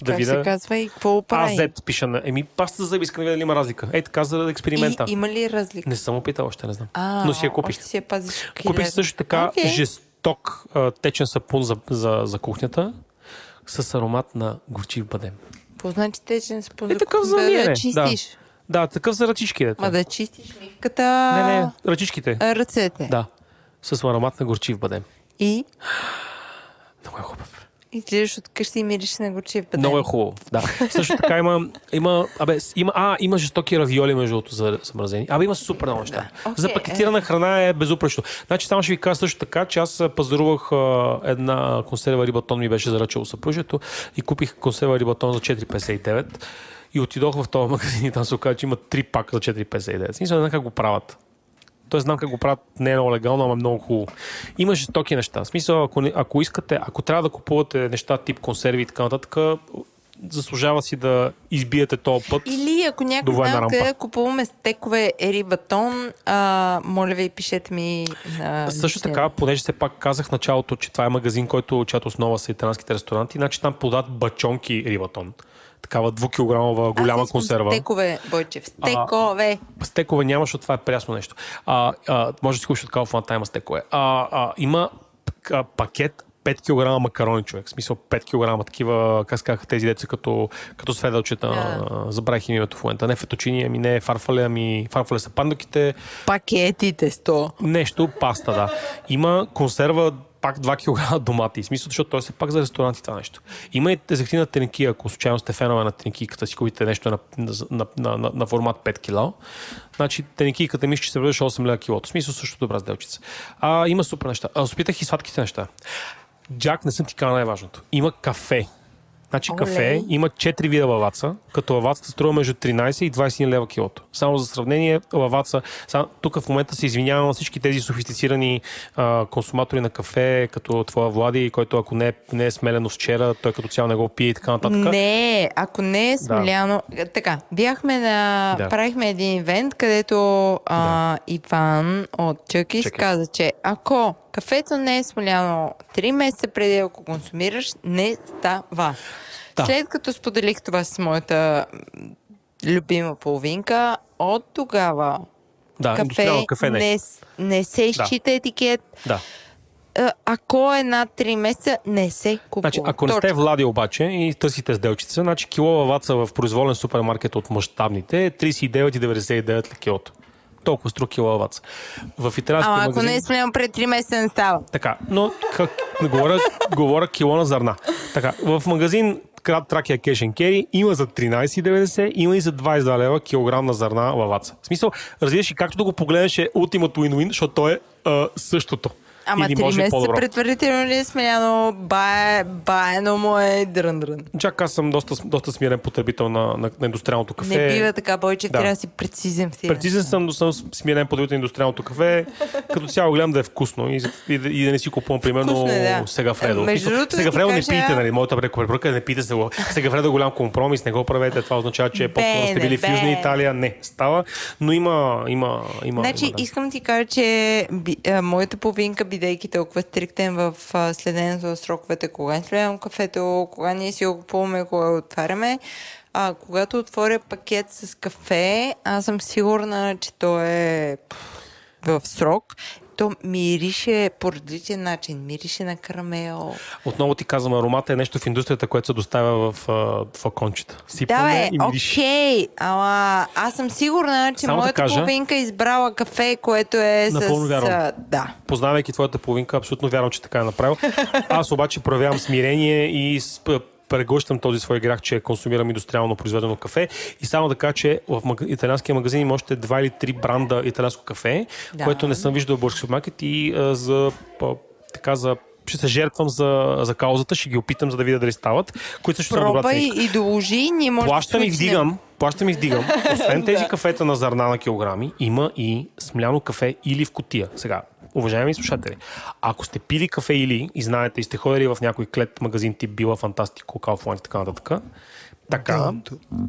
Да как се казва и какво прави? АЗ пиша на... Еми, паста за зъби, искам да видя дали има разлика. Ей, така за експеримента. И, има ли разлика? Не съм опитал, още не знам. А, но си я купих. Още си я пазиш. Купих също така Окей. жесток а, течен сапун за, за, за кухнята с аромат на горчив бадем. Какво значи течен спон? Е такъв за да, да чистиш. Да, да такъв за ръчички. Дето. Ма да чистиш мивката. Не, не, ръчичките. Ръцете. Да. С аромат на горчив бадем. И Много е хубав. Излизаш от къщи и мириш на горчив бадем. Много е хубаво. Да. Също така има, има, абе, има, а, има жестоки равиоли между другото за замразени. Абе, има супер много неща. Да. Окей, За пакетирана храна е безупречно. Значи, само ще ви кажа също така, че аз пазарувах а, една консерва рибатон ми беше заръчало съпружието и купих консерва рибатон за 4,59 и отидох в този магазин и там се оказа, че има три пака за 4,59. В Смисъл, не знам как го правят. Той знам как го правят, не е много легално, ама е много хубаво. Има жестоки неща. В смисъл, ако, ако искате, ако трябва да купувате неща тип консерви и така нататък, заслужава си да избиете този път. Или ако някой знае къде купуваме стекове рибатон, а, моля ви, пишете ми на... Също така, понеже все пак казах в началото, че това е магазин, който чиято основа са италянските ресторанти, значи там подават бачонки рибатон. Такава двукилограмова голяма Аз искам консерва. Стекове, Бойчев. Стекове. Стекове няма, защото това е прясно нещо. А, а, може да си купиш от Kaufland, там има стекове. А, а, има а, пакет 5 кг макарони, човек. В смисъл 5 кг такива, как се казаха тези деца, като, като сведълчета. Да. Забравих им името в момента. Не феточини, ами не фарфале, ами фарфале са пандоките. Пакетите 100. Нещо, паста, да. Има консерва пак 2 кг <laughs> домати. В смисъл, защото той е пак за ресторанти това нещо. Има и тезехтина теники, ако случайно сте фенове на теникиката, си купите нещо на, на, на, на, на формат 5 кг. Значи теникиката мисля, че се връща 8 лева килото. В смисъл също добра сделчица. А, има супер неща. А, опитах и сладките неща. Джак, не съм ти казал най-важното. Има кафе. Значи Оле. кафе има 4 вида лаваца, като лавацата струва между 13 и 21 лева килото. Само за сравнение, лаваца, сам, тук в момента се извинявам на всички тези софистицирани а, консуматори на кафе, като твоя Влади, който ако не е, не е смелено вчера, той като цяло не го пие и така нататък. Не, ако не е смеляно. Така, бяхме на. Да. Правихме един ивент, където а, Иван от Чъкис Чъкис. каза, че ако кафето не е смеляно 3 месеца преди да го консумираш, не става. Да. След като споделих това с моята любима половинка, от тогава Да, кафе, кафе не. не, с- не се изчита етикет. Да. Ако е над 3 месеца, не се купува. Значи, ако не сте Влади обаче и търсите сделчица, значи кило лаваца в произволен супермаркет от мащабните е 39,99 лева килото. Толкова струва кило лаваца. В италианския Ама ако магазин... не е смеляно пред 3 месеца, не става. Така, но как, говоря, говоря кило на зърна. Така, в магазин Крат Тракия Кешен Кери има за 13,90, има и за 22 лева килограм на зърна лаваца. В смисъл, разбираш и както да го погледнеш е ултимат win-win, защото то е а, същото. Ама Или 3 може и месеца по-добро. предварително ли е смеляно? Бае, баено му е дрън-дрън. Чак аз съм доста, доста смирен потребител на, на, на индустриалното кафе. Не бива така, Бойчев, Да. трябва да си прецизен в. Прецизен съм, но съм смирен потребител на индустриалното кафе. Като цяло гледам да е вкусно и, и, и да не си купувам, примерно, Вкусно е, да. сега Фредо. Между другото, сега Фредо не кажа- пийте, нали? Моята препоръка е не пийте сега. Сега Фредо е голям компромис, не го правете. Това означава, че по-скоро сте били в Южна. Италия. Не, става. Но има, има, има. Значи, има да. искам ти кажа, че а, моята половинка, бидейки толкова стриктен в следенето на сроковете, кога сливам кафето, кога ние си го купуваме, кога го отваряме, а, когато отворя пакет с кафе, аз съм сигурна, че то е в срок то мирише по различен начин. Мирише на карамел. Отново ти казвам, аромата е нещо в индустрията, което се доставя в флакончета. Да, Сипване бе, окей, ама аз съм сигурна, че Само да моята кажа- половинка е избрала кафе, което е Напълно с... вярвам. Да. Познавайки твоята половинка, абсолютно вярвам, че така е направил. <laughs> Аз обаче проявявам смирение и преглъщам този свой грях, че консумирам индустриално произведено кафе. И само да кажа, че в италианския магазин има още два или три бранда италианско кафе, Да. което не съм виждал в български супермаркет и а, за па, така за ще се жертвам за, за каузата, ще ги опитам, за да видя дали стават, които също са на добра и доложи, ние може Плащам и да свичнем. вдигам, плащам и вдигам. <laughs> Освен тези кафета на зърна на килограми, има и смляно кафе или в котия. Сега, уважаеми слушатели, ако сте пили кафе или и знаете и сте ходили в някой клет магазин тип Била, Фантастико, Kaufland и така нататък, така,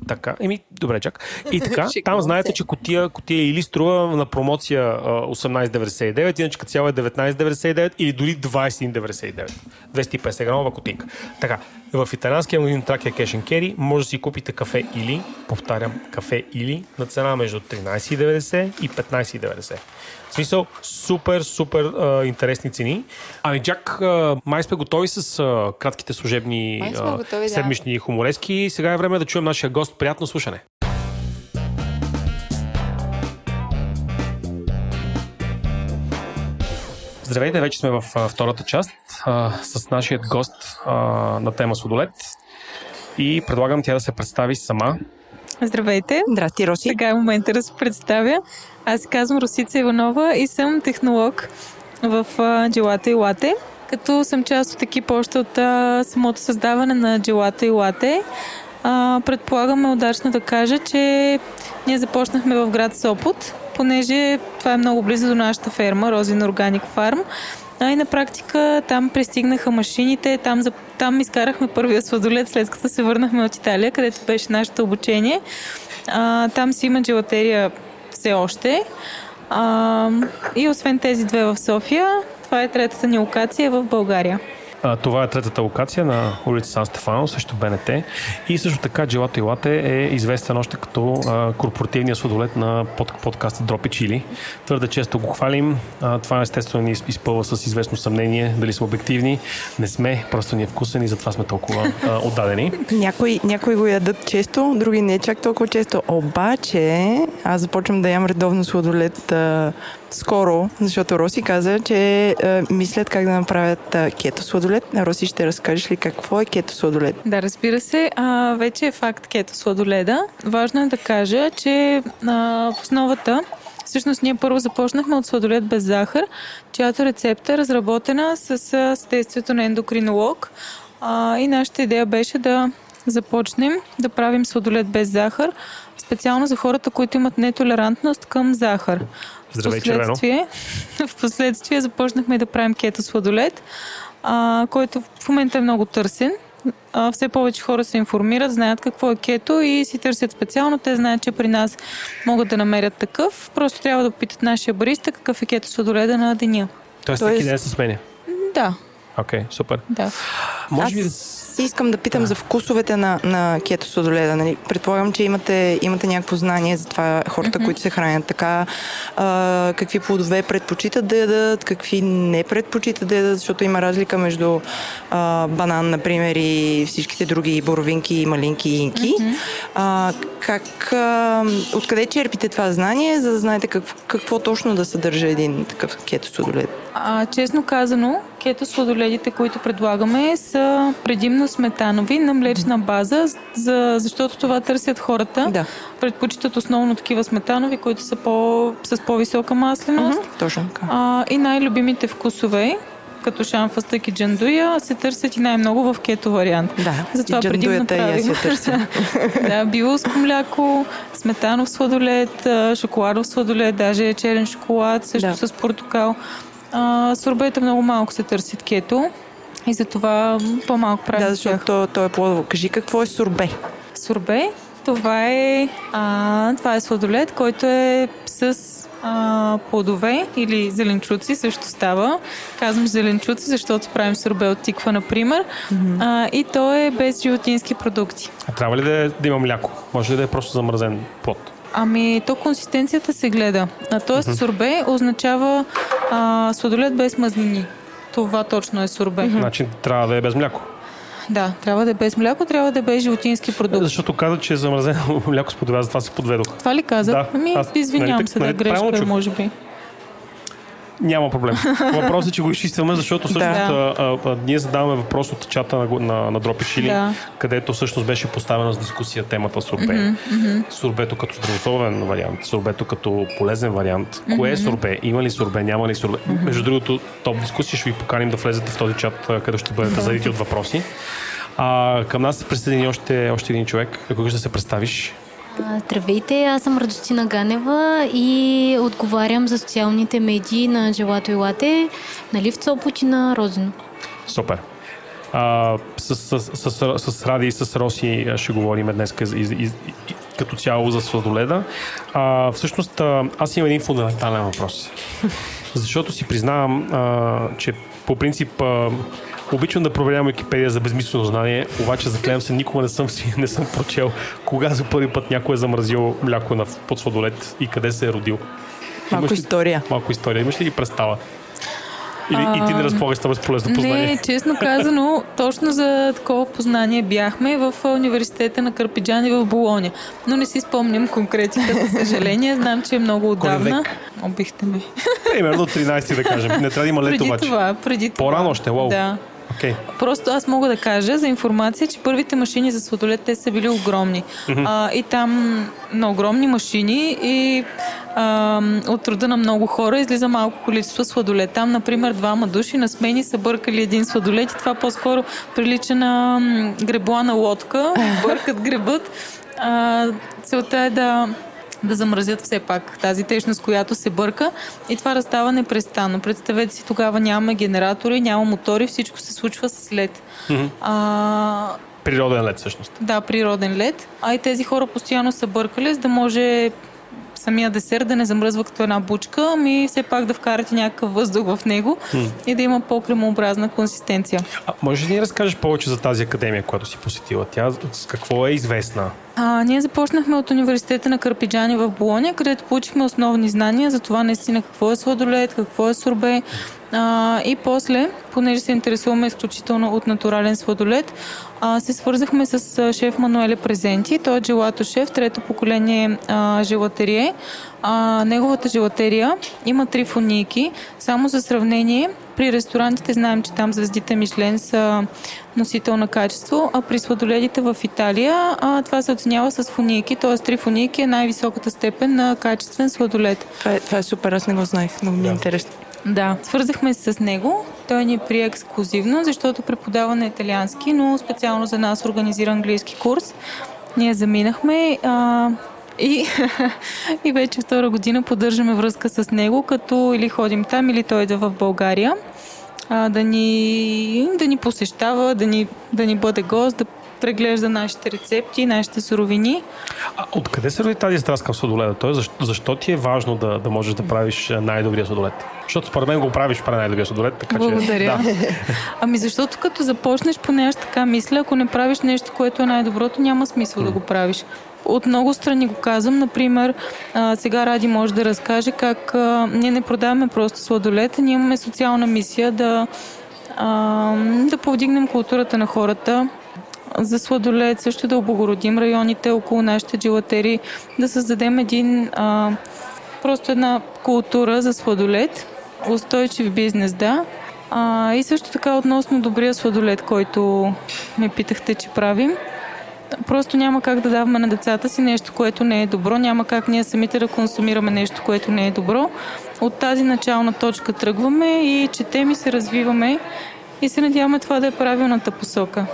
така, еми, добре, чак. И така, <laughs> там знаете, че котия, котия или струва на промоция а, 18,99, иначе като цяло е 19,99 или дори 21,99. 250 грамова котинка. Така, в италианския магазин Trackia Cash and Carry може да си купите кафе или, повтарям, кафе или на цена между 13,90 и 15,90. В смисъл, супер, супер а, интересни цени. Ами, Джак, а, май сме готови с а, кратките служебни а, готови, да. седмични хуморески. Сега е време да чуем нашия гост. Приятно слушане. Здравейте, вече сме в а, втората част а, с нашият гост а, на тема Сладолет. И предлагам тя да се представи сама. Здравейте! Здрасти, Роси. Сега е момента да се представя. Аз се казвам Русица Иванова и съм технолог в Джелата и Лате. Като съм част от екипа още от а, самото създаване на Джелата и Лате. А, предполагаме удачно да кажа, че ние започнахме в град Сопот, понеже това е много близо до нашата ферма, Розин Органик Фарм. А и на практика там пристигнаха машините, там, за, там изкарахме първия сладолет, след като се върнахме от Италия, където беше нашето обучение. А, там си има джелатерия все още. А, и освен тези две в София, това е третата ни локация в България. А, това е третата локация на улица Сан Стефано, също БНТ. И също така Джелато и Лате е известен още като а, корпоративния сладолет на под, подкаста Дропи Чили. Твърде често го хвалим. А, това естествено ни изпълва с известно съмнение дали сме обективни. Не сме, просто ни е вкусен и затова сме толкова а, отдадени. Някои, някои го ядат често, други не чак толкова често. Обаче, аз започвам да ям редовно сладолет а, скоро, защото Роси каза, че а, мислят как да направят а, кето сладолет. Роси, ще разкажеш ли какво е кето сладолет? Да, разбира се. А, вече е факт кето сладоледа. Важно е да кажа, че а, в основата Всъщност ние първо започнахме от сладолет без захар, чиято рецепта е разработена с а, съдействието на ендокринолог. А, и нашата идея беше да започнем да правим сладолет без захар, специално за хората, които имат нетолерантност към захар. Здравей, червено. Впоследствие, <laughs> в последствие започнахме да правим кето сладолет, а, който в момента е много търсен. А, все повече хора се информират, знаят какво е кето и си търсят специално. Те знаят, че при нас могат да намерят такъв. Просто трябва да попитат нашия бариста какъв е кето сладоледа на деня. Тоест, Тоест- всеки ден се сменя. Да, Окей, супер. да. Може би да... Аз искам да питам за вкусовете на, на кето сладоледа. Нали? Предполагам, че имате, имате някакво знание за това хората, които се хранят така. А, какви плодове предпочитат да ядат, какви не предпочитат да ядат, защото има разлика между а, банан, например, и всичките други боровинки, малинки и инки. А, как, а, откъде черпите това знание, за да знаете как, какво точно да съдържа един такъв кето сладолед? А, честно казано, кето сладоледите, които предлагаме, са предимно сметанови на млечна база, за, защото това търсят хората. Да. Предпочитат основно такива сметанови, които са по, с по-висока масленост. Мгм, Точно така. А, и най-любимите вкусове, като шамфастък и джандуя, се търсят и най-много в кето вариант. Да, Затова и предимно правим. <laughs> да, билско мляко, сметанов сладолед, а, шоколадов сладолед, даже черен шоколад, също Да. с портокал. А, сорбета много малко се търсят кето и затова по-малко правим Да, защото то, то е плодово. Кажи какво е сорбе? Сорбе, това е, а, това е сладолед, който е с а, плодове или зеленчуци, също става. Казвам зеленчуци, защото правим сорбе от тиква, например. А, и то е без животински продукти. А трябва ли да, е- да има мляко? Може ли да е просто замразен плод? Ами, то консистенцията се гледа. А, тоест, сорбе означава а, сладолед без мазнини. Това точно е сорбе. Значи трябва да е без мляко. Да, трябва да е без мляко, трябва да е без животински продукт. Защото каза, че е замразено <laughs> мляко с подове, затова се подведох. Това ли каза? Да. Ами, Аз- извинявам нали, се, да нали, правилно грешка, е, може би. Няма проблем. Въпросът е, че го изчистваме, защото всъщност Да. а, а, ние задаваме въпрос от чата на, на, на Дропи Шили, Да. където всъщност беше поставена с дискусия темата сорбе. Сорбето като здравословен вариант, сорбето като полезен вариант. Кое е сорбе? Има ли сорбе? Няма ли сорбе? Между другото, топ дискусия ще ви поканим да влезете в този чат, където ще бъдете зарити от въпроси. А, към нас се присъедини още, още един човек. Ако ще се представиш? Здравейте, аз съм Радостина Ганева и отговарям за социалните медии на Желато и Лате, на Лив Сопот и на Розино. Супер. А, с, с, с, с, с Ради и с Роси ще говорим днес като цяло за сладоледа. А, всъщност, аз имам един фундаментален въпрос. <laughs> Защото си признавам, а, че по принцип а, обичам да проверявам Википедия за безмислено знание, обаче заклевам се, никога не съм, си, <laughs> не съм прочел кога за първи път някой е замразил мляко на, под сладолед и къде се е родил. Малко Имаш ли- история. Малко история. Имаш ли ги представа? Или и ти не разполагаш с това безполезно познание? Не, <laughs> честно казано, точно за такова познание бяхме в а, университета на Карпиджани в Болония. Но не си спомням конкретика, за съжаление. Знам, че е много отдавна. Обихте ме. Примерно 13 да кажем. Не трябва да има лето преди обаче. това, преди това. По-рано още, вау. Да. Окей. Просто аз мога да кажа за информация, че първите машини за сладолет, те са били огромни. А, и там на огромни машини и а, от труда на много хора излиза малко количество сладолет. Там, например, двама души на смени са бъркали един сладолет и това по-скоро прилича на гребла на лодка. <laughs> Бъркат, гребът. А, целта е да да замразят все пак тази течност, която се бърка и това разстава непрестанно. Представете си, тогава няма генератори, няма мотори, всичко се случва с лед. А, Природен лед всъщност. да, природен лед. А и тези хора постоянно са бъркали, за да може самия десерт да не замръзва като една бучка, ами все пак да вкарате някакъв въздух в него и да има по-кремообразна консистенция. А, може ли да ни разкажеш повече за тази академия, която си посетила? Тя с какво е известна? А, ние започнахме от университета на Карпиджани в Болония, където получихме основни знания за това наистина какво е сладолет, какво е сорбе. А, и после, понеже се интересуваме изключително от натурален сладолет, а, се свързахме с шеф Мануеле Презенти. Той е желато шеф, трето поколение а, желатерие. А, неговата желатерия има три фунийки. Само за сравнение, при ресторантите знаем, че там звездите Мишлен са носител на качество, а при сладоледите в Италия а, това се оценява с фунийки, т.е. три фунийки е най-високата степен на качествен сладолед. Това е, това е супер, аз не го знаех. Много ми е интересно. Да, свързахме се с него. Той ни прие ексклюзивно, защото преподава на италиански, но специално за нас организира английски курс. Ние заминахме а, и, <laughs> и вече втора година поддържаме връзка с него, като или ходим там, или той идва в България а, да, ни, да ни посещава, да ни, да ни бъде гост, да преглежда нашите рецепти, нашите суровини. А, откъде се роди тази страст към сладоледа? Тоест, защо, защо ти е важно да, да можеш да правиш а, най-добрия сладолед? Защото според мен го правиш прави най-добрия сладолед, така Благодаря. че... Да. <laughs> Ами защото като започнеш, поне аз така мисля, ако не правиш нещо, което е най-доброто, няма смисъл да го правиш. От много страни го казвам. Например, сега Ради може да разкаже как ние не продаваме просто сладолет, ние имаме социална мисия да, да повдигнем културата на хората, за сладолет, също да облагородим районите около нашите джилатери, да създадем един просто една култура за сладолет, устойчив бизнес, да. А, и също така относно добрия сладолет, който ме питахте, че правим. Просто няма как да даваме на децата си нещо, което не е добро. Няма как ние самите да консумираме нещо, което не е добро. От тази начална точка тръгваме и четем и се развиваме и се надяваме това да е правилната посока.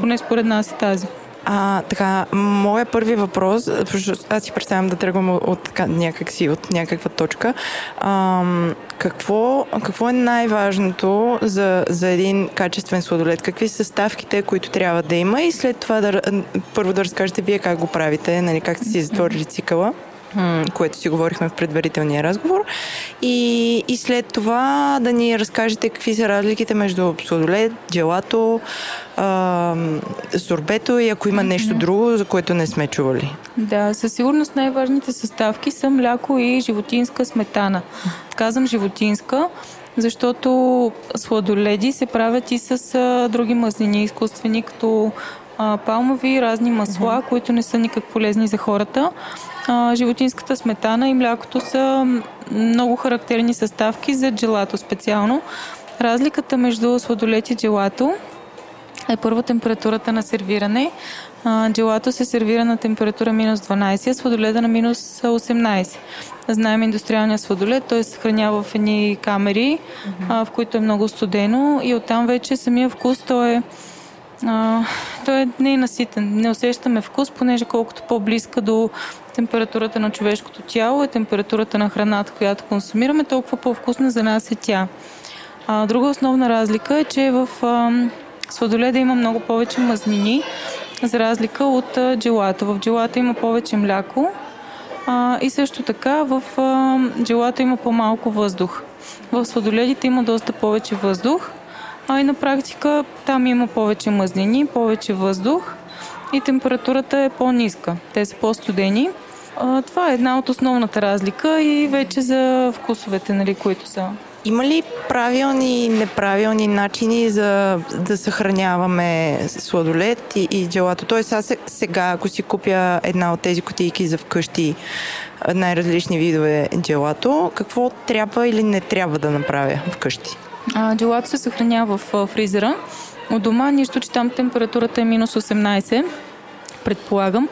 Поне според нас е тази. А, така, моя първи въпрос, аз си представям да тръгвам от, от някакси, от някаква точка. Ам, какво, какво е най-важното за, за един качествен сладолет? Какви са съставките, които трябва да има и след това да, първо да разкажете вие как го правите, нали, как сте си затворили цикъла? Което си говорихме в предварителния разговор. И, и след това да ни разкажете какви са разликите между сладолед, джелато, а, сорбето и ако има нещо друго, за което не сме чували. Да, със сигурност най-важните съставки са мляко и животинска сметана. Казвам животинска, защото сладоледи се правят и с а, други мазнини изкуствени, като а, палмови, разни масла, uh-huh. които не са никак полезни за хората. Животинската сметана и млякото са много характерни съставки за джелато специално. Разликата между сладолет и джелато е първо температурата на сервиране. Джелато се сервира на температура минус 12, а сладоледа на минус 18. Знаем индустриалния сладолед, той се съхранява в едни камери, mm-hmm. в които е много студено и оттам вече самия вкус той е а, той не е наситен. Не усещаме вкус, понеже колкото по-близка до температурата на човешкото тяло е температурата на храната, която консумираме, толкова по-вкусна за нас е тя. А, друга основна разлика е, че в а, сладоледа има много повече мазнини, за разлика от а, джелата. В джелата има повече мляко а, и също така в а, джелата има по-малко въздух. В сладоледите има доста повече въздух, а и на практика там има повече мазнини, повече въздух и температурата е по-ниска. Те са по-студени. Това е една от основната разлика и вече за вкусовете, нали, които са. Има ли правилни и неправилни начини за да съхраняваме сладолет и, и джелато? Тоест аз сега, ако си купя една от тези кутийки за вкъщи, най-различни видове джелато, какво трябва или не трябва да направя вкъщи? А, джелато се съхранява в фризера. От дома, нищо, че там температурата е минус 18, предполагам.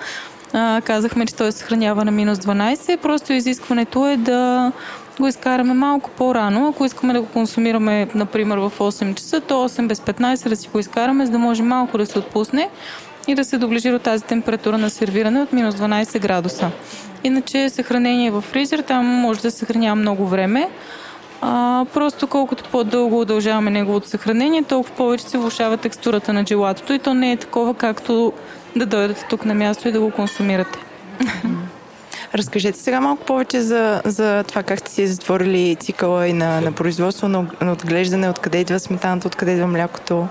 А, казахме, че той се съхранява на минус 12. Просто изискването е да го изкараме малко по-рано. Ако искаме да го консумираме, например, в 8 часа, то 8 без 15 да си го изкараме, за да може малко да се отпусне и да се доближи до тази температура на сервиране от минус 12 градуса. Иначе съхранение в фризер, там може да съхранява много време. А, просто колкото по-дълго удължаваме неговото съхранение, толкова повече се влушава текстурата на джелатото и то не е такова, както да дойдете тук на място и да го консумирате. Разкажете сега малко повече за, за това как сте си затворили цикъла и на, на производство, на, на отглеждане, откъде идва сметаната, откъде идва млякото.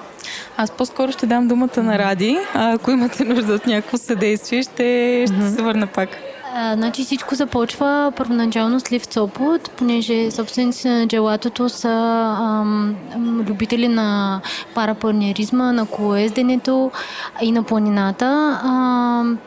Аз по-скоро ще дам думата на Ради, а ако имате нужда от някакво съдействие, ще, ще се върна пак. А, значи всичко започва първоначално с Лив Цопот, понеже собственици на джелатото са ам, любители на парапанеризма, на колоезденето и на планината. Ам,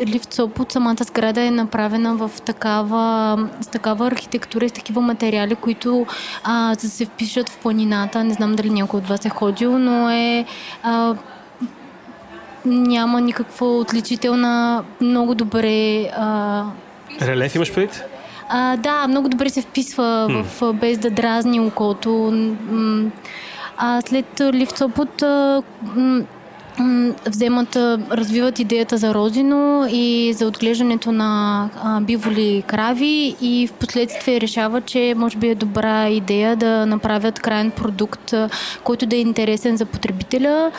Ливцоп от самата сграда е направена в такава, с такава архитектура и с такива материали, които а, се впишат в планината. Не знам дали някой от вас е ходил, но е а, няма никаква отличителна, много добре... А... Релеф имаш пред? А, да, много добре се вписва hmm. в, без да дразни окото. А след Ливцопот вземат, развиват идеята за розино и за отглеждането на биволи крави и в последствие решават, че може би е добра идея да направят крайен продукт, който да е интересен за потребителя,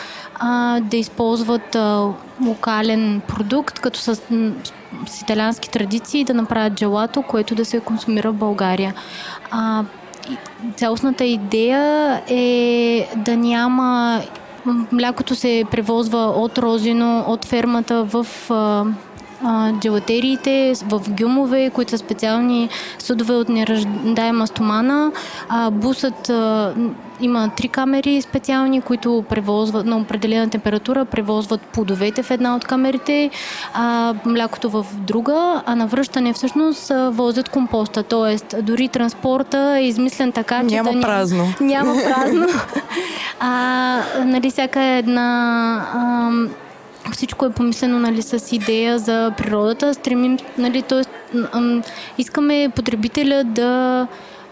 да използват локален продукт, като с, с италиански традиции да направят джелато, което да се консумира в България. Цялостната идея е да няма Млякото се превозва от Розино, от фермата в джелатериите в гюмове, които са специални съдове от нераждаема стомана. А, бусът а, има три камери специални, които превозват на определена температура, превозват плодовете в една от камерите, а млякото в друга, а на връщане всъщност возят компоста. Тоест, дори транспорта е измислен така, че няма да празно. Няма празно. <laughs> а, нали, всяка една а, всичко е помислено нали, с идея за природата. Стремим, нали, т.е. искаме потребителя да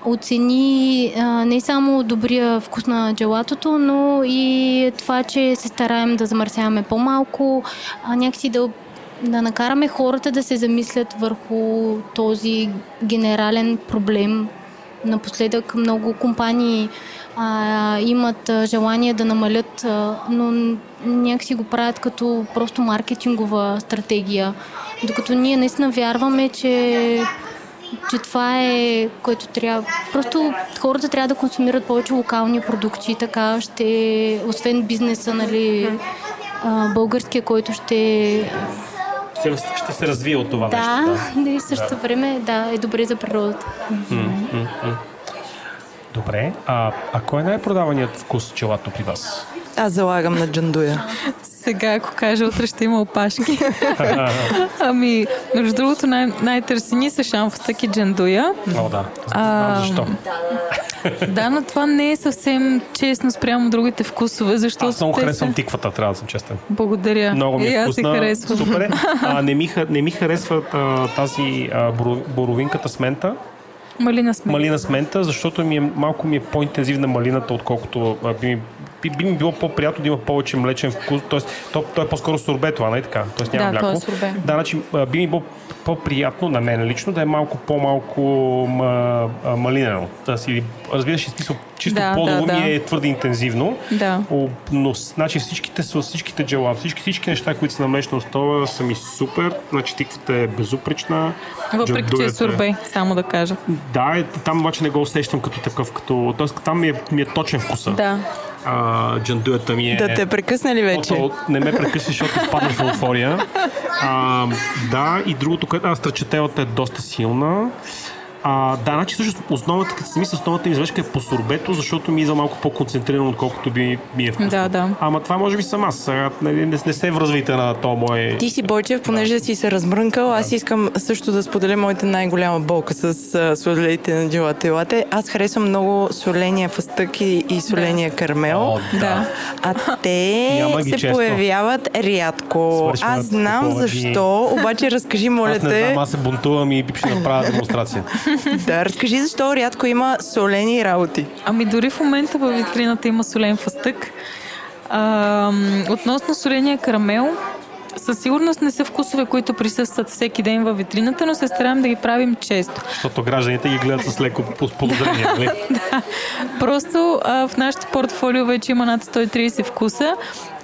оцени а, не само добрия вкус на джелатото, но и това, че се стараем да замърсяваме по-малко, а, някакси да да накараме хората да се замислят върху този генерален проблем. Напоследък много компании а, имат желание да намалят, а, но някакси го правят като просто маркетингова стратегия. Докато ние наистина вярваме, че че това е което трябва. Просто хората трябва да консумират повече локални продукти, така ще, освен бизнеса, нали, българския, който ще... Ще, се развие от това Да, нещо. да, и също време, да, е добре за природата. Добре. А, а кой е най-продаваният вкус челато при вас? Аз залагам на джандуя. Сега, ако кажа, утре ще има опашки. <laughs> ами, между другото, най- най-търсени са шамфостък и джандуя. О, да. А, защо. <laughs> Да, но това не е съвсем честно спрямо другите вкусове, защото Аз много харесвам са... тиквата, трябва да съм честен. Благодаря. Много ми и е аз вкусна. се харесвам. Супер е. А, не, ми, не ми харесва а, тази а, боро- боровинката с мента. Малина сме. Малина с мента, защото ми е, малко ми е по-интензивна малината, отколкото а, би, ми- би, би ми било по-приятно да има повече млечен вкус. Тоест, то, то е по-скоро сорбе това, нали така? Тоест няма Да, е мляко. сорбе. Да, значи би ми било по-приятно на мен лично да е малко по-малко ма, малинено. Да си, разбираш, смисъл, чисто Да, по-долу да, ми да. е твърде интензивно. Да. Но значи всичките са всичките джела, всички, всички неща, които са на млечна основа са ми супер. Значи тиквата е безупречна. Въпреки, че е сурбе, само да кажа. Да, е, там обаче не го усещам като такъв, като... Тоест там ми е, ми е точен вкуса. Да. А, джандуята ми е... Да те прекъсна ли вече? Ото, не ме прекъсни, защото изпаднах в еуфория. А, да, и другото, което... А, страчателата е доста силна. А, да, значи всъщност основата, като си мисля, основата ми извежка е по сорбето, защото ми идва малко по-концентрирано, отколкото би ми е вкусно. Да, да. Ама това може би съм аз. Сега не, не, не се връзвайте на то мое... Ти си Бойчев, понеже си се размрънкал, аз искам също да споделя моята най-голяма болка с сладоледите на джилата и лате. Аз харесвам много соления фъстък и, и соления кармел. О, Да. А те се често. появяват рядко. Свършват Аз знам защо, обаче разкажи, моля Аз не те. знам, аз се бунтувам и ще направя демонстрация. Да, разкажи защо рядко има солени работи. Ами дори в момента във витрината има солен фъстък. А, относно соления карамел, със сигурност не са вкусове, които присъстват всеки ден във витрината, но се стараем да ги правим често. Защото гражданите ги гледат с леко подозрение. Нали? <laughs> Просто а, в нашото портфолио вече има над 130 вкуса.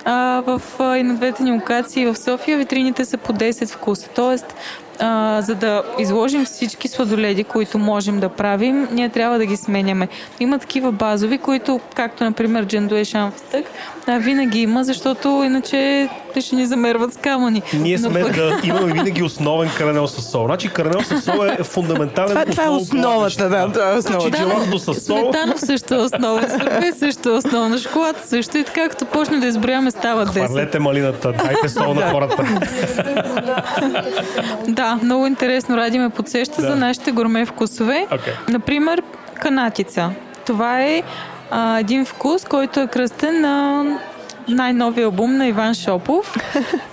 А, в а, и на двете ни локации в София витрините са по 10 вкуса. Тоест, а, за да изложим всички сладоледи, които можем да правим, ние трябва да ги сменяме. Има такива базови, които, както например джендуе шамфстък, а, винаги има, защото иначе те ще ни замерват с камъни. Ние Но сме пък- да имаме винаги основен каранел с сол. Значи каранел с сол е фундаментален Това, това е основата, да, това е основата. Значи джелатото с сол, Сметанов също е основа, сърбе също е основа, шоколад също и така, като почне да изброяваме, стават 10. хвърлете малината, дайте сол на хората. Да, много интересно. Ради ме подсеща Да. за нашите гурме вкусове. Окей. Например, канатица. Това е а, един вкус, който е кръстен на най-новия албум на Иван Шопов. <laughs>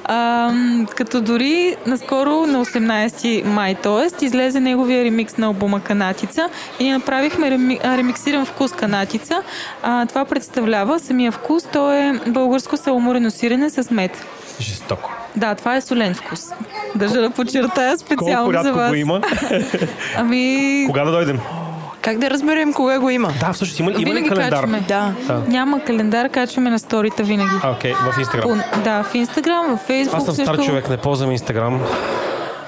А, като дори наскоро на 18 май, т.е. излезе неговия ремикс на албума Канатица и ние направихме реми, ремиксиран вкус Канатица. А, това представлява самия вкус, то е българско саламурено сирене с мед. Жестоко. Да, това е солен вкус. Държа да подчертая Колко специално за рядко вас. го има? <laughs> Ами, Кога да дойдем? Как да разберем кога го има? Да, всъщност има, има ли винаги календар? качваме. Да. Няма календар, качваме на сторита винаги. А, окей, в Инстаграм. Да, в Инстаграм, в Фейсбук. Аз съм стар също. човек, не ползвам Инстаграм.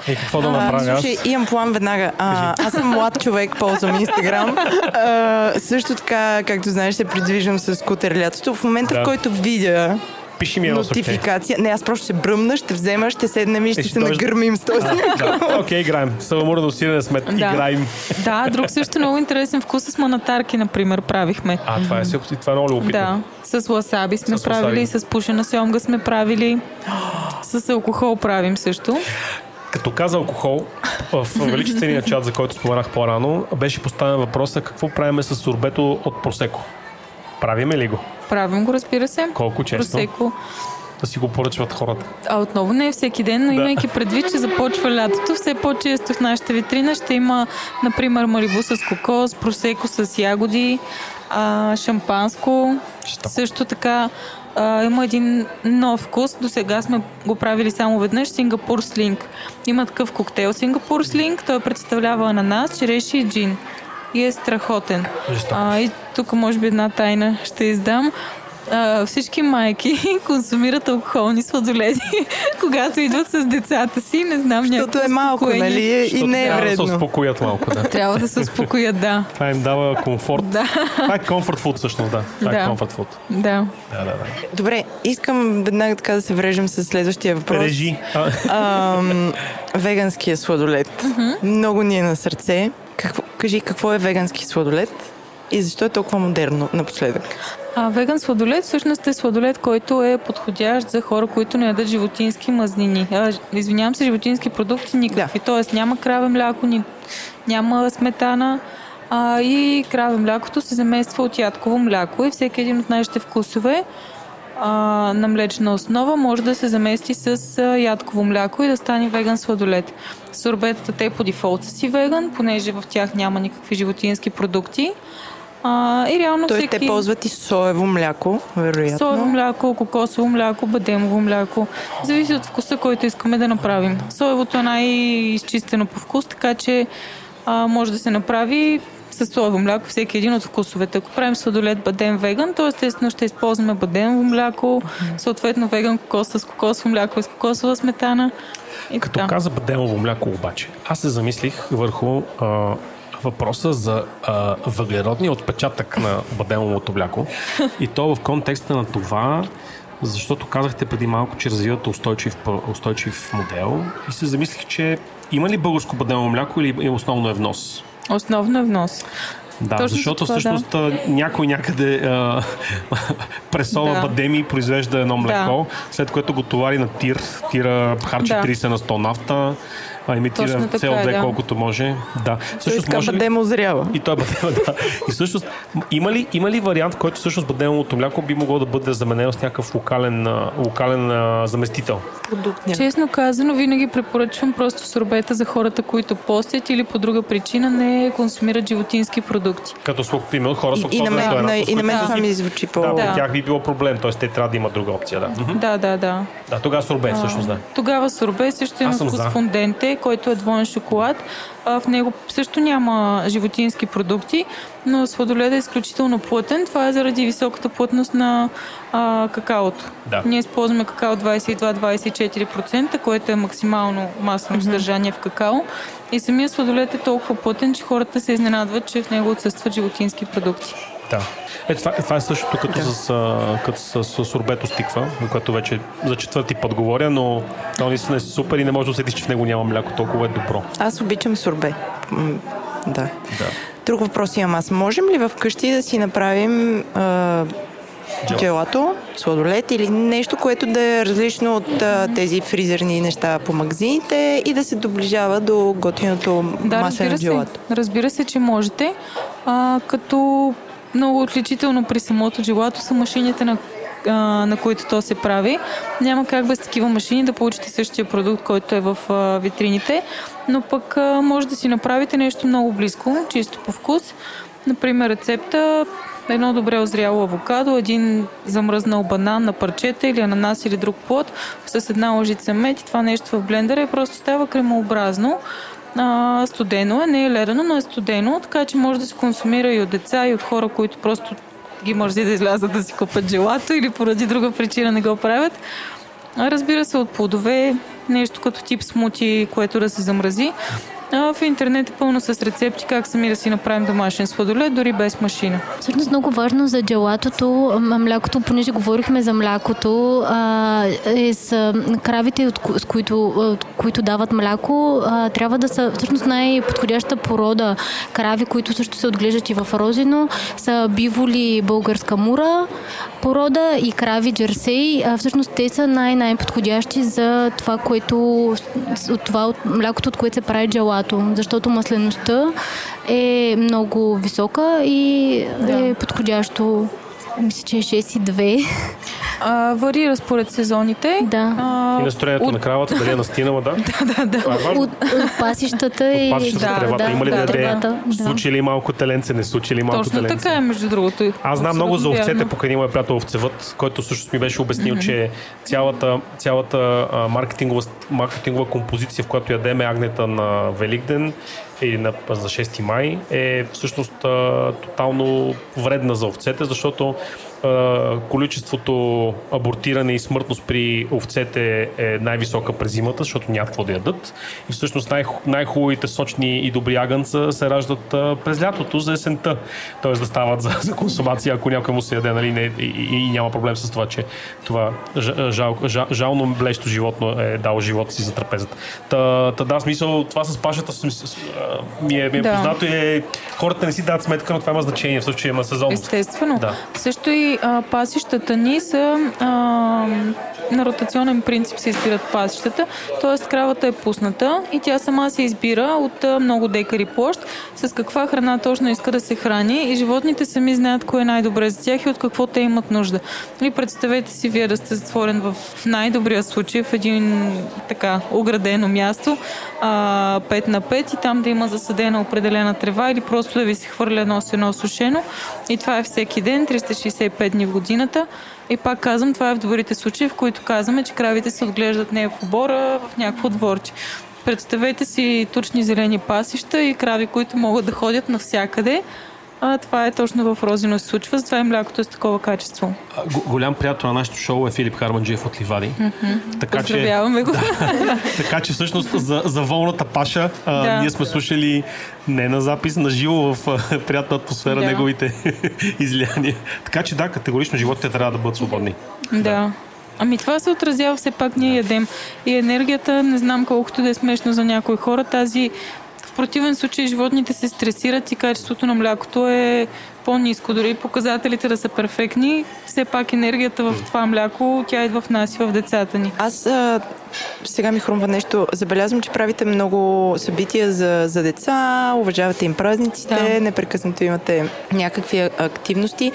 И какво да А, направя аз? слушай, имам план веднага. А, аз съм млад човек, ползвам Инстаграм. <laughs> Също така, както знаеш, се придвижвам с скутер лятото. В момента, Да. в който видя Пиши ми нотификация, не, аз просто ще бръмна, ще взема, ще седнем и ще ще се дойдеш- нагърмим с този. Да, окей, играем. Саламурно сирене с мед. Да. Играем. Да, друг също много интересен вкус с манатарки, например, правихме. А, това е, това е много любопитно. Да, с ласаби сме С правили, ласаби. с пушена сьомга сме правили, <gasps> с алкохол правим също. Като каза алкохол, в величествения чат, за който споменах по-рано, беше поставен въпроса какво правиме с сорбето от просеко. Правиме ли го? Правим го, разбира се. Колко често? Просеко. Да си го поръчват хората. А отново не е всеки ден, но имайки предвид, че започва лятото, все по-често в нашата витрина ще има, например, марибу с кокос, просеко с ягоди, а, шампанско. Жестоко. Също така а, има един нов вкус. До сега сме го правили само веднъж. Сингапур слинг. Има такъв коктейл Сингапур слинг. Той представлява ананас, череши и джин. И е страхотен. А, и тук може би една тайна ще издам. А, всички майки <laughs> консумират алкохолни сладоледи, <laughs> когато идват с децата си. Не знам, Защото е малко, успокоение. нали? И Защото не е трябва Да се вредно. успокоят малко, да. Трябва да се успокоят, да. Това им дава комфорт. Да, Това е comfort food всъщност, да. Това е Да. comfort food. да. Да, да, да. Добре, искам веднага така да се врежем с следващия въпрос. Режи. А, Ам, веганския сладолет. Много ни е на сърце. Какво, кажи, какво е вегански сладолет и защо е толкова модерно напоследък? А, веган сладолет всъщност е сладолет, който е подходящ за хора, които не ядат животински мазнини. А, извинявам се, животински продукти никакви. Да. Тоест няма краве мляко, ни, няма сметана. А, и краве млякото се замества от ядково мляко и всеки един от нашите вкусове а, на млечна основа може да се замести с а, ядково мляко и да стане веган сладолет. Сорбетата те по дефолт са си веган, понеже в тях няма никакви животински продукти. А, и реално Тоест, всеки... те ползват и соево мляко, вероятно. Соево мляко, кокосово мляко, бадемово мляко. Зависи от вкуса, който искаме да направим. Соевото е най-изчистено по вкус, така че а, може да се направи с соево мляко всеки един от вкусовете. Ако правим сладолет бадем веган, то естествено ще използваме бадемово мляко, съответно веган кокос с кокосово мляко и с кокосова сметана. И Като така. каза бадемово мляко обаче, аз се замислих върху а, въпроса за а, въглеродния отпечатък на бадемовото мляко. И то в контекста на това, защото казахте преди малко, че развивате устойчив, устойчив модел. И се замислих, че има ли българско бадемово мляко или основно е внос? Основно е внос. Да, Точно защото за това, всъщност а, някой някъде а, <laughs> пресова Да. бадеми и произвежда едно млеко, след което го товари на тир. Тира харчи Да. 30 на 100 нафта, а така CO2 е, да. колкото може. Да. Той Всъщност, така може ли... бъде озрява. И той е бадема, да. И всъщност, има ли, има ли вариант, в който всъщност бадемовото мляко би могло да бъде заменено с някакъв локален, локален а, заместител? Продукт. Честно казано, винаги препоръчвам просто сорбета за хората, които постят или по друга причина не консумират животински продукти. Като слух, примерно, хора с И, и, на лактоза мен, на, интолерантност, и на мен това ми звучи по... Да, Да. тях би било проблем, т.е. те трябва да имат друга опция, да. Да, да, да. Да, тогава сорбе, всъщност, да. Тогава сорбе също има вкус за. фонденте, който е двоен шоколад. В него също няма животински продукти, но сладоледа е изключително плътен. Това е заради високата плътност на а, какаото. Да. Ние използваме какао 22-24%, което е максимално маслено съдържание в какао. И самия сладолед е толкова плътен, че хората се изненадват, че в него отсъстват животински продукти. Да. Е, това, това е същото като, с, а, като с, с сорбето с тиква, за което вече за четвърти път говоря, но то наистина е супер и не може да усетиш, че в него няма мляко, толкова е добро. Аз обичам сорбе. Да. Да. Друг въпрос имам аз. Можем ли вкъщи да си направим а, джелато, сладолет или нещо, което да е различно от а, тези фризерни неща по магазините и да се доближава до готиното Да, разбира джелато? се. Разбира се, че можете. А, като много отличително при самото джелато са машините на на които то се прави. Няма как без такива машини да получите същия продукт, който е в витрините, но пък може да си направите нещо много близко, чисто по вкус. Например, рецепта едно добре озряло авокадо, един замръзнал банан на парчета или ананас или друг плод с една лъжица мед и това нещо в блендера и просто става кремообразно. А, студено е, не е ледено, но е студено, така че може да се консумира и от деца, и от хора, които просто ги мързи да излязат да си купат желато или поради друга причина не го правят. Разбира се, от плодове, нещо като тип смути, което да се замрази. В интернет е пълно с рецепти как сами да си направим домашен сладолет, дори без машина. Всъщност много важно за джелатото, млякото, понеже говорихме за млякото, а, е с кравите, от, с които, от които дават мляко, а, трябва да са всъщност най-подходяща порода крави, които също се отглеждат и в Розино, са биволи българска мура порода и крави джерсей. А, всъщност те са най-най-подходящи за това, което от това от млякото, от което се прави джелато, защото маслеността е много висока и Да. е подходящо. Мисля, че е 6,2. А, варира според сезоните. Да. А, И настроението от- на кравата, дали е настинала, <laughs> да? Да, да. Това е. От, от пасищата и... Пасищата да, да, тревата. да, Има ли да, да, да. Случи ли малко теленце, не случи ли малко Точно теленце? така е, между другото. Аз знам много за овцете, покрай моя приятел овцевът, който всъщност ми беше обяснил, mm-hmm. че цялата, цялата а, маркетингова, маркетингова композиция, в която ядеме агнета на Великден или на, за 6 май, е всъщност а, тотално вредна за овцете, защото количеството абортиране и смъртност при овцете е най-висока през зимата, защото няма какво да ядат. И всъщност най- най-хубавите сочни и добри агънца се раждат през лятото за есента. Тоест да стават за, за консумация, ако някой му се яде, нали, не, и, и, и, няма проблем с това, че това жал, жал, жално блещо животно е дало живота си за трапезата. Та, та да, смисъл, това с пашата с, ми е, ми е Да. познато и е, хората не си дадат сметка, но това има значение, в случая има сезонност. Естествено. Да. Също и а, пасищата ни са а, на ротационен принцип се избират пасищата, т.е. кравата е пусната и тя сама се избира от а, много декари площ с каква храна точно иска да се храни и животните сами знаят кое е най-добре за тях и от какво те имат нужда. Нали, представете си вие да сте затворен в най-добрия случай в един така оградено място, а, 5 на 5 и там да има засадена определена трева или просто да ви се хвърля едно с сушено. И това е всеки ден, 365 дни в годината. И пак казвам, това е в добрите случаи, в които казваме, че кравите се отглеждат не в обора, в някакво дворче. Представете си тучни зелени пасища и крави, които могат да ходят навсякъде. А, това е точно в Розино се случва, затова и млякото е с такова качество. Голям приятел на нашето шоу е Филип Харманджиев от Ливади. Така че, Поздравяваме го. <laughs> така че всъщност за, за волната паша а, Да. ние сме слушали не на запис, на живо в а, приятна атмосфера Да. неговите <laughs> излияния. Така че да, категорично животите трябва да бъдат свободни. Да. Ами това се отразява все пак ние ядем. И енергията, не знам колкото да е смешно за някои хора, тази противен случай животните се стресират и качеството на млякото е по-низко. Дори показателите да са перфектни, все пак енергията в това мляко, тя идва в нас и в децата ни. Аз а, сега ми хрумва нещо. Забелязвам, че правите много събития за, за деца, уважавате им празниците, Да. непрекъснато имате някакви активности.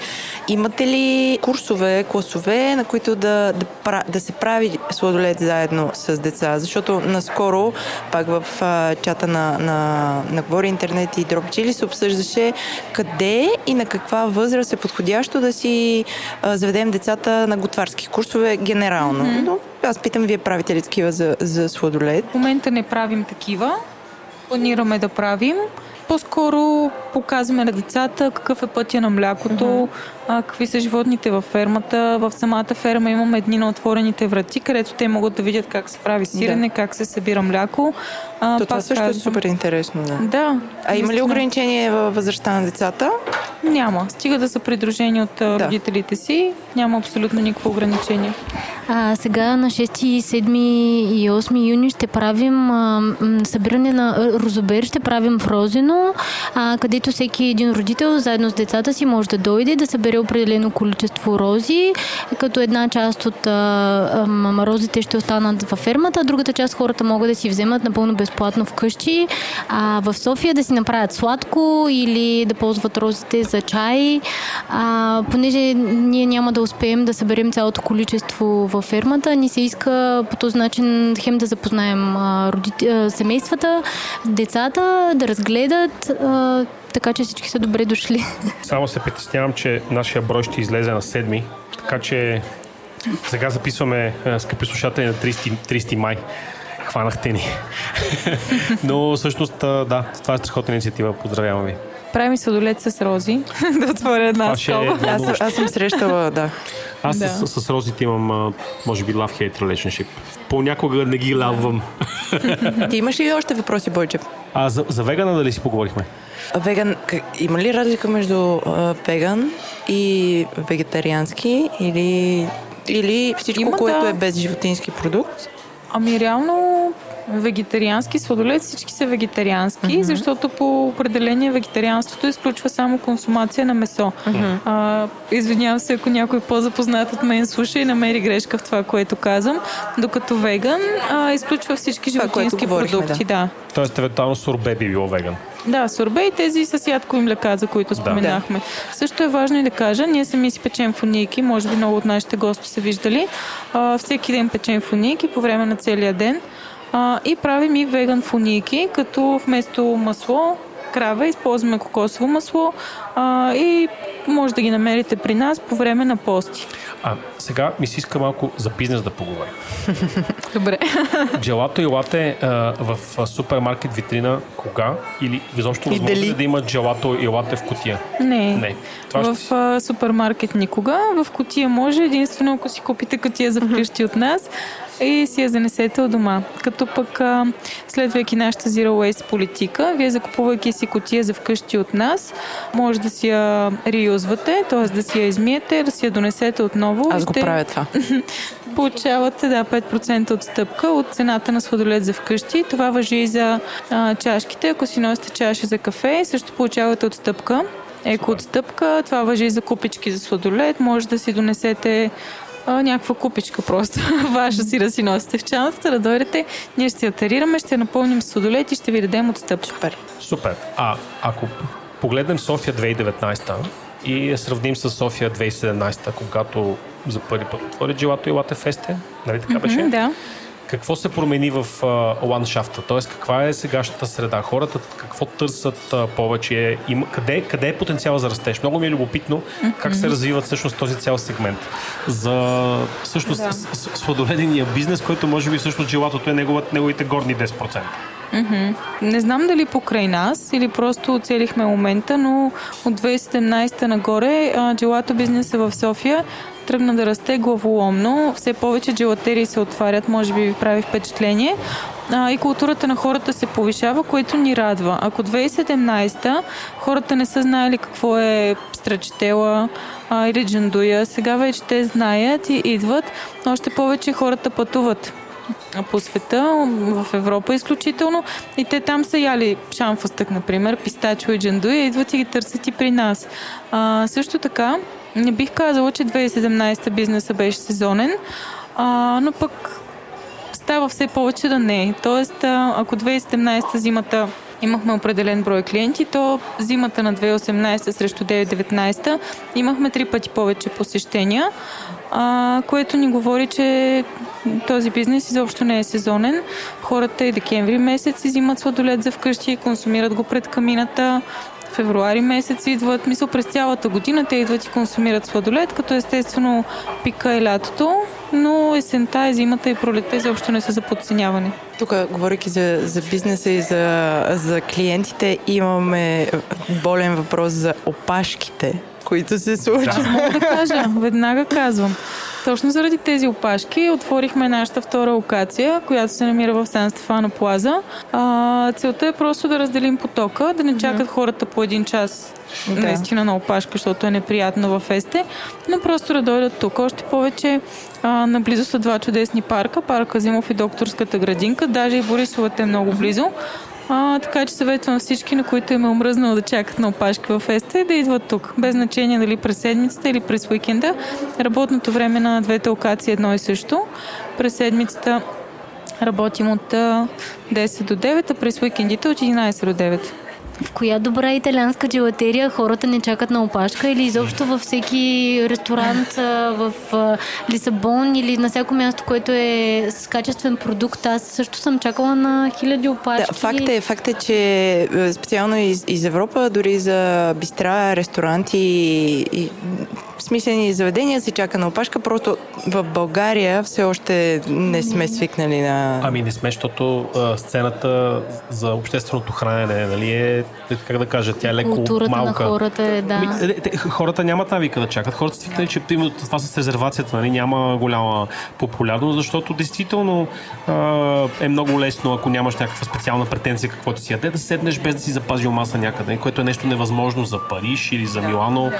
Имате ли курсове, класове, на които да, да, да се прави сладолет заедно с деца? Защото наскоро, пак в а, чата на, на, на Говори Интернет и Дропчили се обсъждаше къде и на каква възраст е подходящо да си а, заведем децата на готварски курсове генерално. Mm-hmm. Но аз питам, вие правите ли такива за, за сладолед? В момента не правим такива. Планираме да правим. По-скоро показваме на децата какъв е пътя на млякото, а, какви са животните във фермата. В самата ферма имаме едни на отворените врати, където те могат да видят как се прави сирене, как се събира мляко. А, То това също е казвам- супер интересно. Да. Да. А има ли ограничение във възрастта на децата? Няма. Стига да са придружени от Да. родителите си, няма абсолютно никакво ограничение. А, сега на 6, 7 и 8 юни ще правим а, м, събиране на розобер, ще правим в Розино, а, където всеки един родител заедно с децата си може да дойде да събере определено количество рози, като една част от а, ам, розите ще останат във фермата, а другата част хората могат да си вземат напълно безплатно вкъщи. А, в София да си направят сладко или да ползват розите за чай, а, понеже ние няма да успеем да съберем цялото количество във фермата, ни се иска по този начин хем да запознаем а, родите, а, семействата, децата, да разгледат, а, така че всички са добре дошли. Само се притеснявам, че нашия брой ще излезе на 7, така че сега записваме, е, скъпи слушатели, на 30, 30 май. Хванахте ни. <laughs> Но всъщност, да, това е страхотна инициатива. Поздравявам ви. Правим сладолет с рози, <laughs> да отворя една е скоба. Аз, съм- вълнуващо. аз съм срещала, да. Аз Да. с, с, розите имам, може би, love-hate relationship. Понякога не ги лаввам. <laughs> Ти имаш ли още въпроси, Бойчев? А за, за вегана дали си поговорихме? Веган, има ли разлика между а, веган и вегетариански или, или всичко, Има, което да. е без животински продукт? Ами реално вегетариански сладолет всички са вегетариански, mm-hmm. защото по определение вегетарианството изключва само консумация на месо. Mm-hmm. А, извинявам се, ако някой по-запознат от мен слуша и намери грешка в това, което казвам, докато веган а, изключва всички животински продукти. Да. Тоест, евентуално сорбе би било веган. Да, сорбе и тези с ядкови млека, за които споменахме. Да. Също е важно и да кажа, ние сами си печем фунийки, може би много от нашите гости са виждали. А, всеки ден печем фунийки по време на целия ден. А, и правим и веган фунийки, като вместо масло крава, използваме кокосово масло а, и може да ги намерите при нас по време на пости. А сега ми се иска малко за бизнес да поговорим. <laughs> Добре. <laughs> Джелато и лате а, в супермаркет витрина кога или изобщо възможно ли да има джелато и лате в котия? Не. Не. Това в ще... супермаркет никога. В котия може единствено ако си купите котия за вкъщи от нас и си я занесете от дома. Като пък следвайки нашата Zero Waste политика, вие закупувайки си котия за вкъщи от нас, може да си я реюзвате, т.е. да си я измиете, да си я донесете отново. Аз го правя това. <laughs> Получавате да, 5% отстъпка от цената на сладолет за вкъщи. Това въжи и за а, чашките. Ако си носите чаши за кафе, също получавате отстъпка еко отстъпка. Това въжи и за купички за сладолет. Може да си донесете а, някаква купичка просто. <laughs> Ваша си да си носите в чаната, да дойдете, ние ще я тарираме, ще напълним с сладолет и ще ви дадем отстъпка. Супер. Супер. А ако погледнем София 2019 и я сравним с София 2017, когато за първи път отвори джилато и лате фесте, нали така беше? Mm-hmm, да. Какво се промени в а, ландшафта? Тоест, каква е сегашната среда? Хората какво търсят а, повече? Има, къде, къде е потенциал за растеж? Много ми е любопитно mm-hmm. как се развиват всъщност този цял сегмент. За всъщност да. сладоледения бизнес, който може би всъщност желатото е неговите, неговите горни 10%. Mm-hmm. Не знам дали покрай нас или просто оцелихме момента, но от 2017 нагоре джелато бизнеса в София тръгна да расте главоломно. Все повече джелатерии се отварят, може би ви прави впечатление. А, и културата на хората се повишава, което ни радва. Ако 2017 хората не са знаели какво е страчтела а, или джандуя, сега вече те знаят и идват. Още повече хората пътуват по света, в Европа изключително. И те там са яли шамфастък, например, пистачо и джандуя, идват и ги търсят и при нас. А, също така, не бих казала, че 2017 бизнеса беше сезонен, а, но пък става все повече да не е. Тоест, ако 2017 зимата имахме определен брой клиенти, то зимата на 2018 срещу 2019 имахме три пъти повече посещения, а, което ни говори, че този бизнес изобщо не е сезонен. Хората и декември месец взимат сладолет за вкъщи консумират го пред камината февруари месец идват, мисля през цялата година те идват и консумират сладолет, като естествено пика е лятото, но есента, и зимата и пролетта изобщо не са за подценяване. Тук, говоряки за, за бизнеса и за, за клиентите, имаме болен въпрос за опашките, които се случват. Да. Мога да кажа, веднага казвам. Точно заради тези опашки отворихме нашата втора локация, която се намира в Сан Стефано Плаза. А, целта е просто да разделим потока, да не чакат хората по един час да. наистина на опашка, защото е неприятно в Есте, но просто да дойдат тук. Още повече а, наблизо са два чудесни парка, парка Зимов и докторската градинка, даже и Борисовата е много близо. А, така че съветвам всички, на които им е омръзнало да чакат на опашки в Еста да идват тук. Без значение дали през седмицата или през уикенда. Работното време на двете локации е едно и също. През седмицата работим от 10 до 9, а през уикендите от 11 до 9. В коя добра италианска джелатерия хората не чакат на опашка или изобщо във всеки ресторант в Лисабон или на всяко място, което е с качествен продукт. Аз също съм чакала на хиляди опашки. Да, факт е, факт е, че е, специално из, из Европа, дори за бистра, ресторанти и, и смислени заведения се чака на опашка, просто в България все още не сме свикнали на... Ами не сме, защото а, сцената за общественото хранене, нали е, как да кажа, тя е леко Културата малка. на хората е, да. Ми, е, хората нямат навика да чакат. Хората свикнали, че това с резервацията нали, няма голяма популярност, защото действително а, е много лесно, ако нямаш някаква специална претенция каквото си яде, да седнеш без да си запазил маса някъде, което е нещо невъзможно за Париж или за Милано.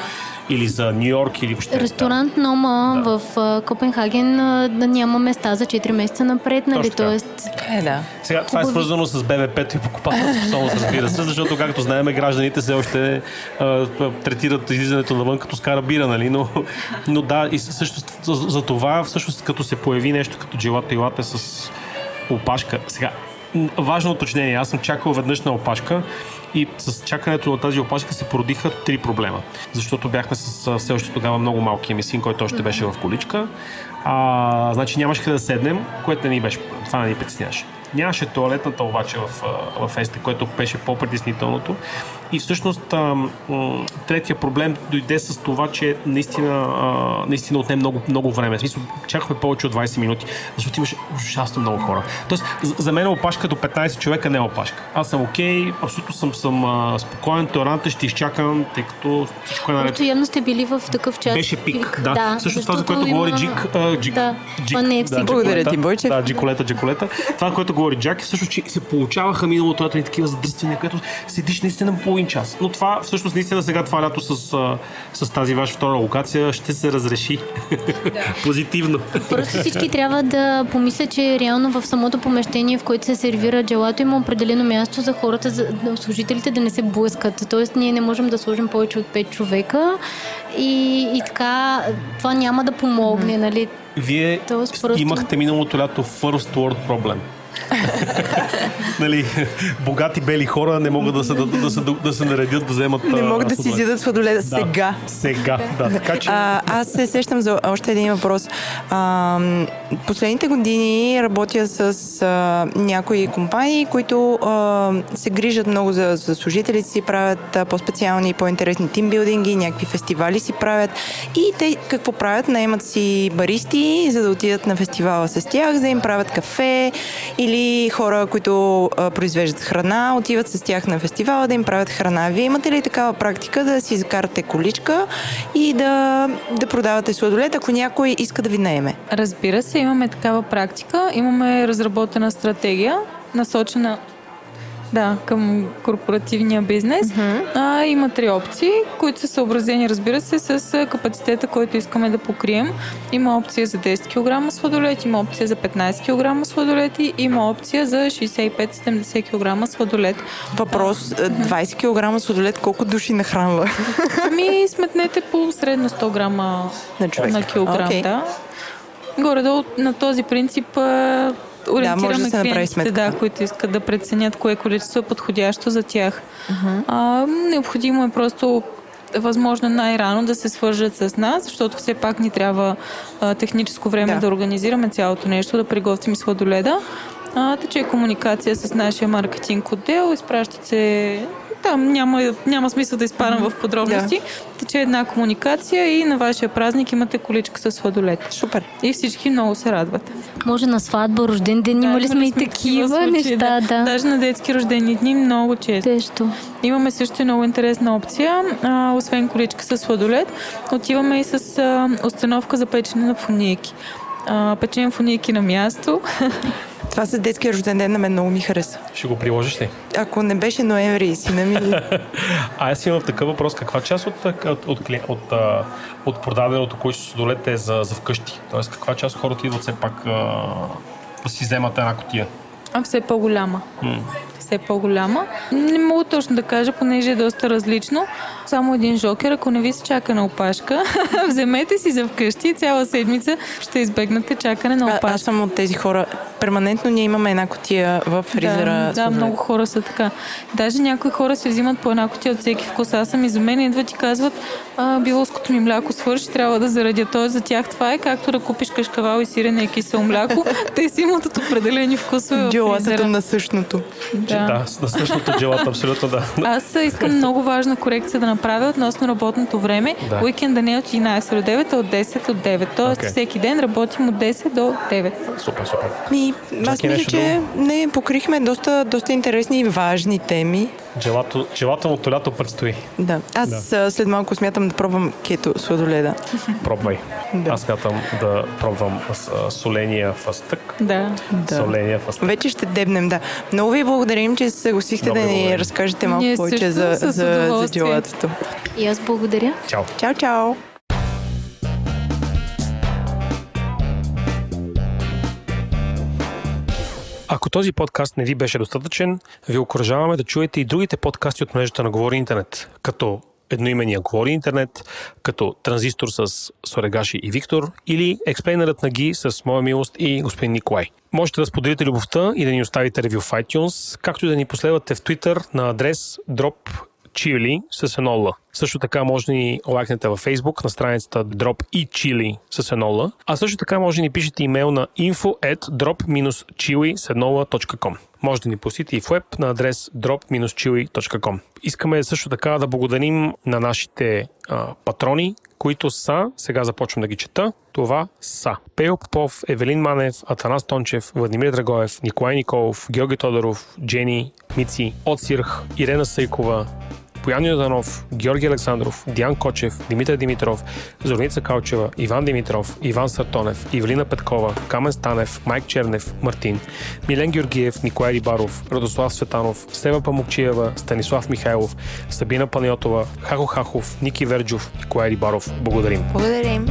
Или за Нью Йорк или въобще. Ресторант Нома да. в Копенхаген да няма места за 4 месеца напред, нали? Тоест... Е, да. Сега, това е свързано с БВП-то и покупателната способност, разбира се, защото, както знаем, гражданите все още а, третират излизането навън като скара бира, нали? Но, но да, и също за, за това, всъщност, като се появи нещо като джилата и лате с опашка. Сега, важно уточнение. Аз съм чакал веднъж на опашка И с чакането на тази опашка се породиха три проблема. Защото бяхме с все още тогава много малкия ми син, който още беше в количка. А, значи нямаше да седнем, което не ни беше, това не ни притесняваше. Нямаше туалетната обаче в, в Есте, което беше по-притеснителното. И всъщност третия проблем дойде с това, че наистина, а, наистина отне много, много време. В смисъл, чакахме повече от 20 минути, защото имаше ужасно много хора. Тоест, за- за мен опашка до 15 човека не е опашка. Аз съм окей, абсолютно съм, съм а, спокоен, толерантен, ще изчакам, тъй като всичко е наред. Явно сте били в такъв час. Беше пик, да. Всъщност това, за което има- говори Джик, а, Джик, Да, Джик, не е да. Благодаря Джиколета. ти, Бойчев. Да, Джиколета, Джиколета. Това, което говори Джак, е всъщност, че се получаваха миналото лято и такива задръствания, където седиш наистина половин час. Но това, всъщност, наистина сега това лято с, с тази ваша втора локация ще се разреши <laughs> позитивно. Просто всички трябва да помислят, че реално в самото помещение, в което се сервира джелато, има определено място за хората, за служителите да не се блъскат. Тоест, ние не можем да сложим повече от 5 човека и, и така това няма да помогне, нали? Вие Тоест просто- имахте миналото лято first world проблем. <laughs> нали, богати бели хора не могат да се, да, да, се, да се наредят да вземат Не могат да си изядат сладоледа Да, сега. Сега, да. Така че... А, аз се сещам за още един въпрос. А, последните години работя с а, някои компании, които а, се грижат много за, за служителите си, правят а, по-специални и по-интересни тимбилдинги, някакви фестивали си правят. И те какво правят? Наемат си баристи, за да отидат на фестивала с тях, за да им правят кафе или хора, които произвеждат храна, отиват с тях на фестивала да им правят храна. Вие имате ли такава практика да си закарате количка и да, да продавате сладолет, ако някой иска да ви наеме? Разбира се, имаме такава практика. Имаме разработена стратегия, насочена да, към корпоративния бизнес. А, има три опции, които са съобразени, разбира се, с капацитета, който искаме да покрием. Има опция за 10 кг сладолет, има опция за 15 кг сладолет и има опция за 65-70 кг сладолет. Въпрос, е, 20 кг сладолет колко души нахранва Ами, сметнете по средно 100 грама на човек? на килограм, Окей. да. Горе-долу на този принцип ориентираме може да се направи клиентите, сметка. да, които искат да преценят кое количество е подходящо за тях. А, необходимо е просто възможно най-рано да се свържат с нас, защото все пак ни трябва а, техническо време Да. да. да организираме цялото нещо, да приготвим сладоледа. А, тече комуникация с нашия маркетинг отдел, изпращат се там няма, няма смисъл да изпадам в подробности. Тече една комуникация и на вашия празник имате количка с сладолет. Супер. И всички много се радват. Може на сватба, рожден ден, имали сме и такива случаи, неща, да. Даже на детски рождени дни много често. Тещо. Имаме също и много интересна опция. А, освен количка с сладолет, отиваме и с а, установка за печене на фунийки. А, печем фунийки на място. <laughs> Това с детския рожден ден на мен много ми хареса. Ще го приложиш ли? Ако не беше ноември и сина ми... <laughs> А аз имам такъв въпрос. Каква част от, от, от, от, от, продаденото количество сладолет е за, за вкъщи? Тоест, каква част хората идват все пак а, да си вземат една котия? А все по-голяма. Все по-голяма. Не мога точно да кажа, понеже е доста различно. Само един жокер, ако не ви се чака на опашка, <laughs> вземете си за вкъщи и цяла седмица ще избегнете чакане на А, опашка. аз съм от тези хора. Перманентно ние имаме една котия в фризера. Да, да, много хора са така. Даже някои хора си взимат по една котия от всеки вкус. Аз съм изумена, идват и казват, а, билоското ми мляко свърши, трябва да зарадя. Тоест за тях това е както да купиш кашкавал и сирене и кисело мляко. <laughs> Те си имат от определени вкусове фризера. на същото. Да, да на същото джелата, абсолютно да. Аз искам много важна корекция да направя относно работното време. Да. Уикенда не е от 11 до 9, а от 10 до 9. Тоест Окей. всеки ден работим от 10 до 9. Супер, супер. Ми, аз мисля, че не покрихме доста, доста интересни и важни теми. Джелато, желателното лято предстои. Да. Аз да. след малко смятам да пробвам кето сладоледа. Пробвай. Да. Аз смятам да пробвам соления фастък. Да. Да. Соления фастък. Вече ще дебнем, да. Много ви благодарим, че се съгласихте да ни благодарим. разкажете малко Ние повече за, за, за удоволствие. джелатото. И аз благодаря. Чао. Чао, чао! Ако този подкаст не ви беше достатъчен, ви окоръжаваме да чуете и другите подкасти от мрежата на Говори Интернет, като едноимения Говори интернет, като Транзистор с Сорегаши и Виктор или Експлейнерът на Ги с Моя милост и господин Николай. Можете да споделите любовта и да ни оставите ревю в iTunes, както и да ни последвате в Twitter на адрес drop Chili с едно Л. Също така може да ни лайкнете във Facebook на страницата Drop и Chili с едно Л. А също така може да ни пишете имейл на info at drop-chili с едно. Може да ни посетите и в веб на адрес drop-chili.com. Искаме също така да благодарим на нашите а, патрони, които са, сега започвам да ги чета, това са Пейо Попов, Евелин Манев, Атанас Тончев, Владимир Драгоев, Николай Николов, Георги Тодоров, Джени, Мици, Отсирх, Ирена Сайкова, Боян Йоданов, Георги Александров, Диан Кочев, Димитър Димитров, Зорница Калчева, Иван Димитров, Иван Сартонев, Ивлина Петкова, Камен Станев, Майк Чернев, Мартин, Милен Георгиев, Николай Рибаров, Радослав Светанов, Сева Памукчиева, Станислав Михайлов, Сабина Панайотова, Хахо Хахов, Ники Верджов, Николай Рибаров. Благодарим. Благодарим.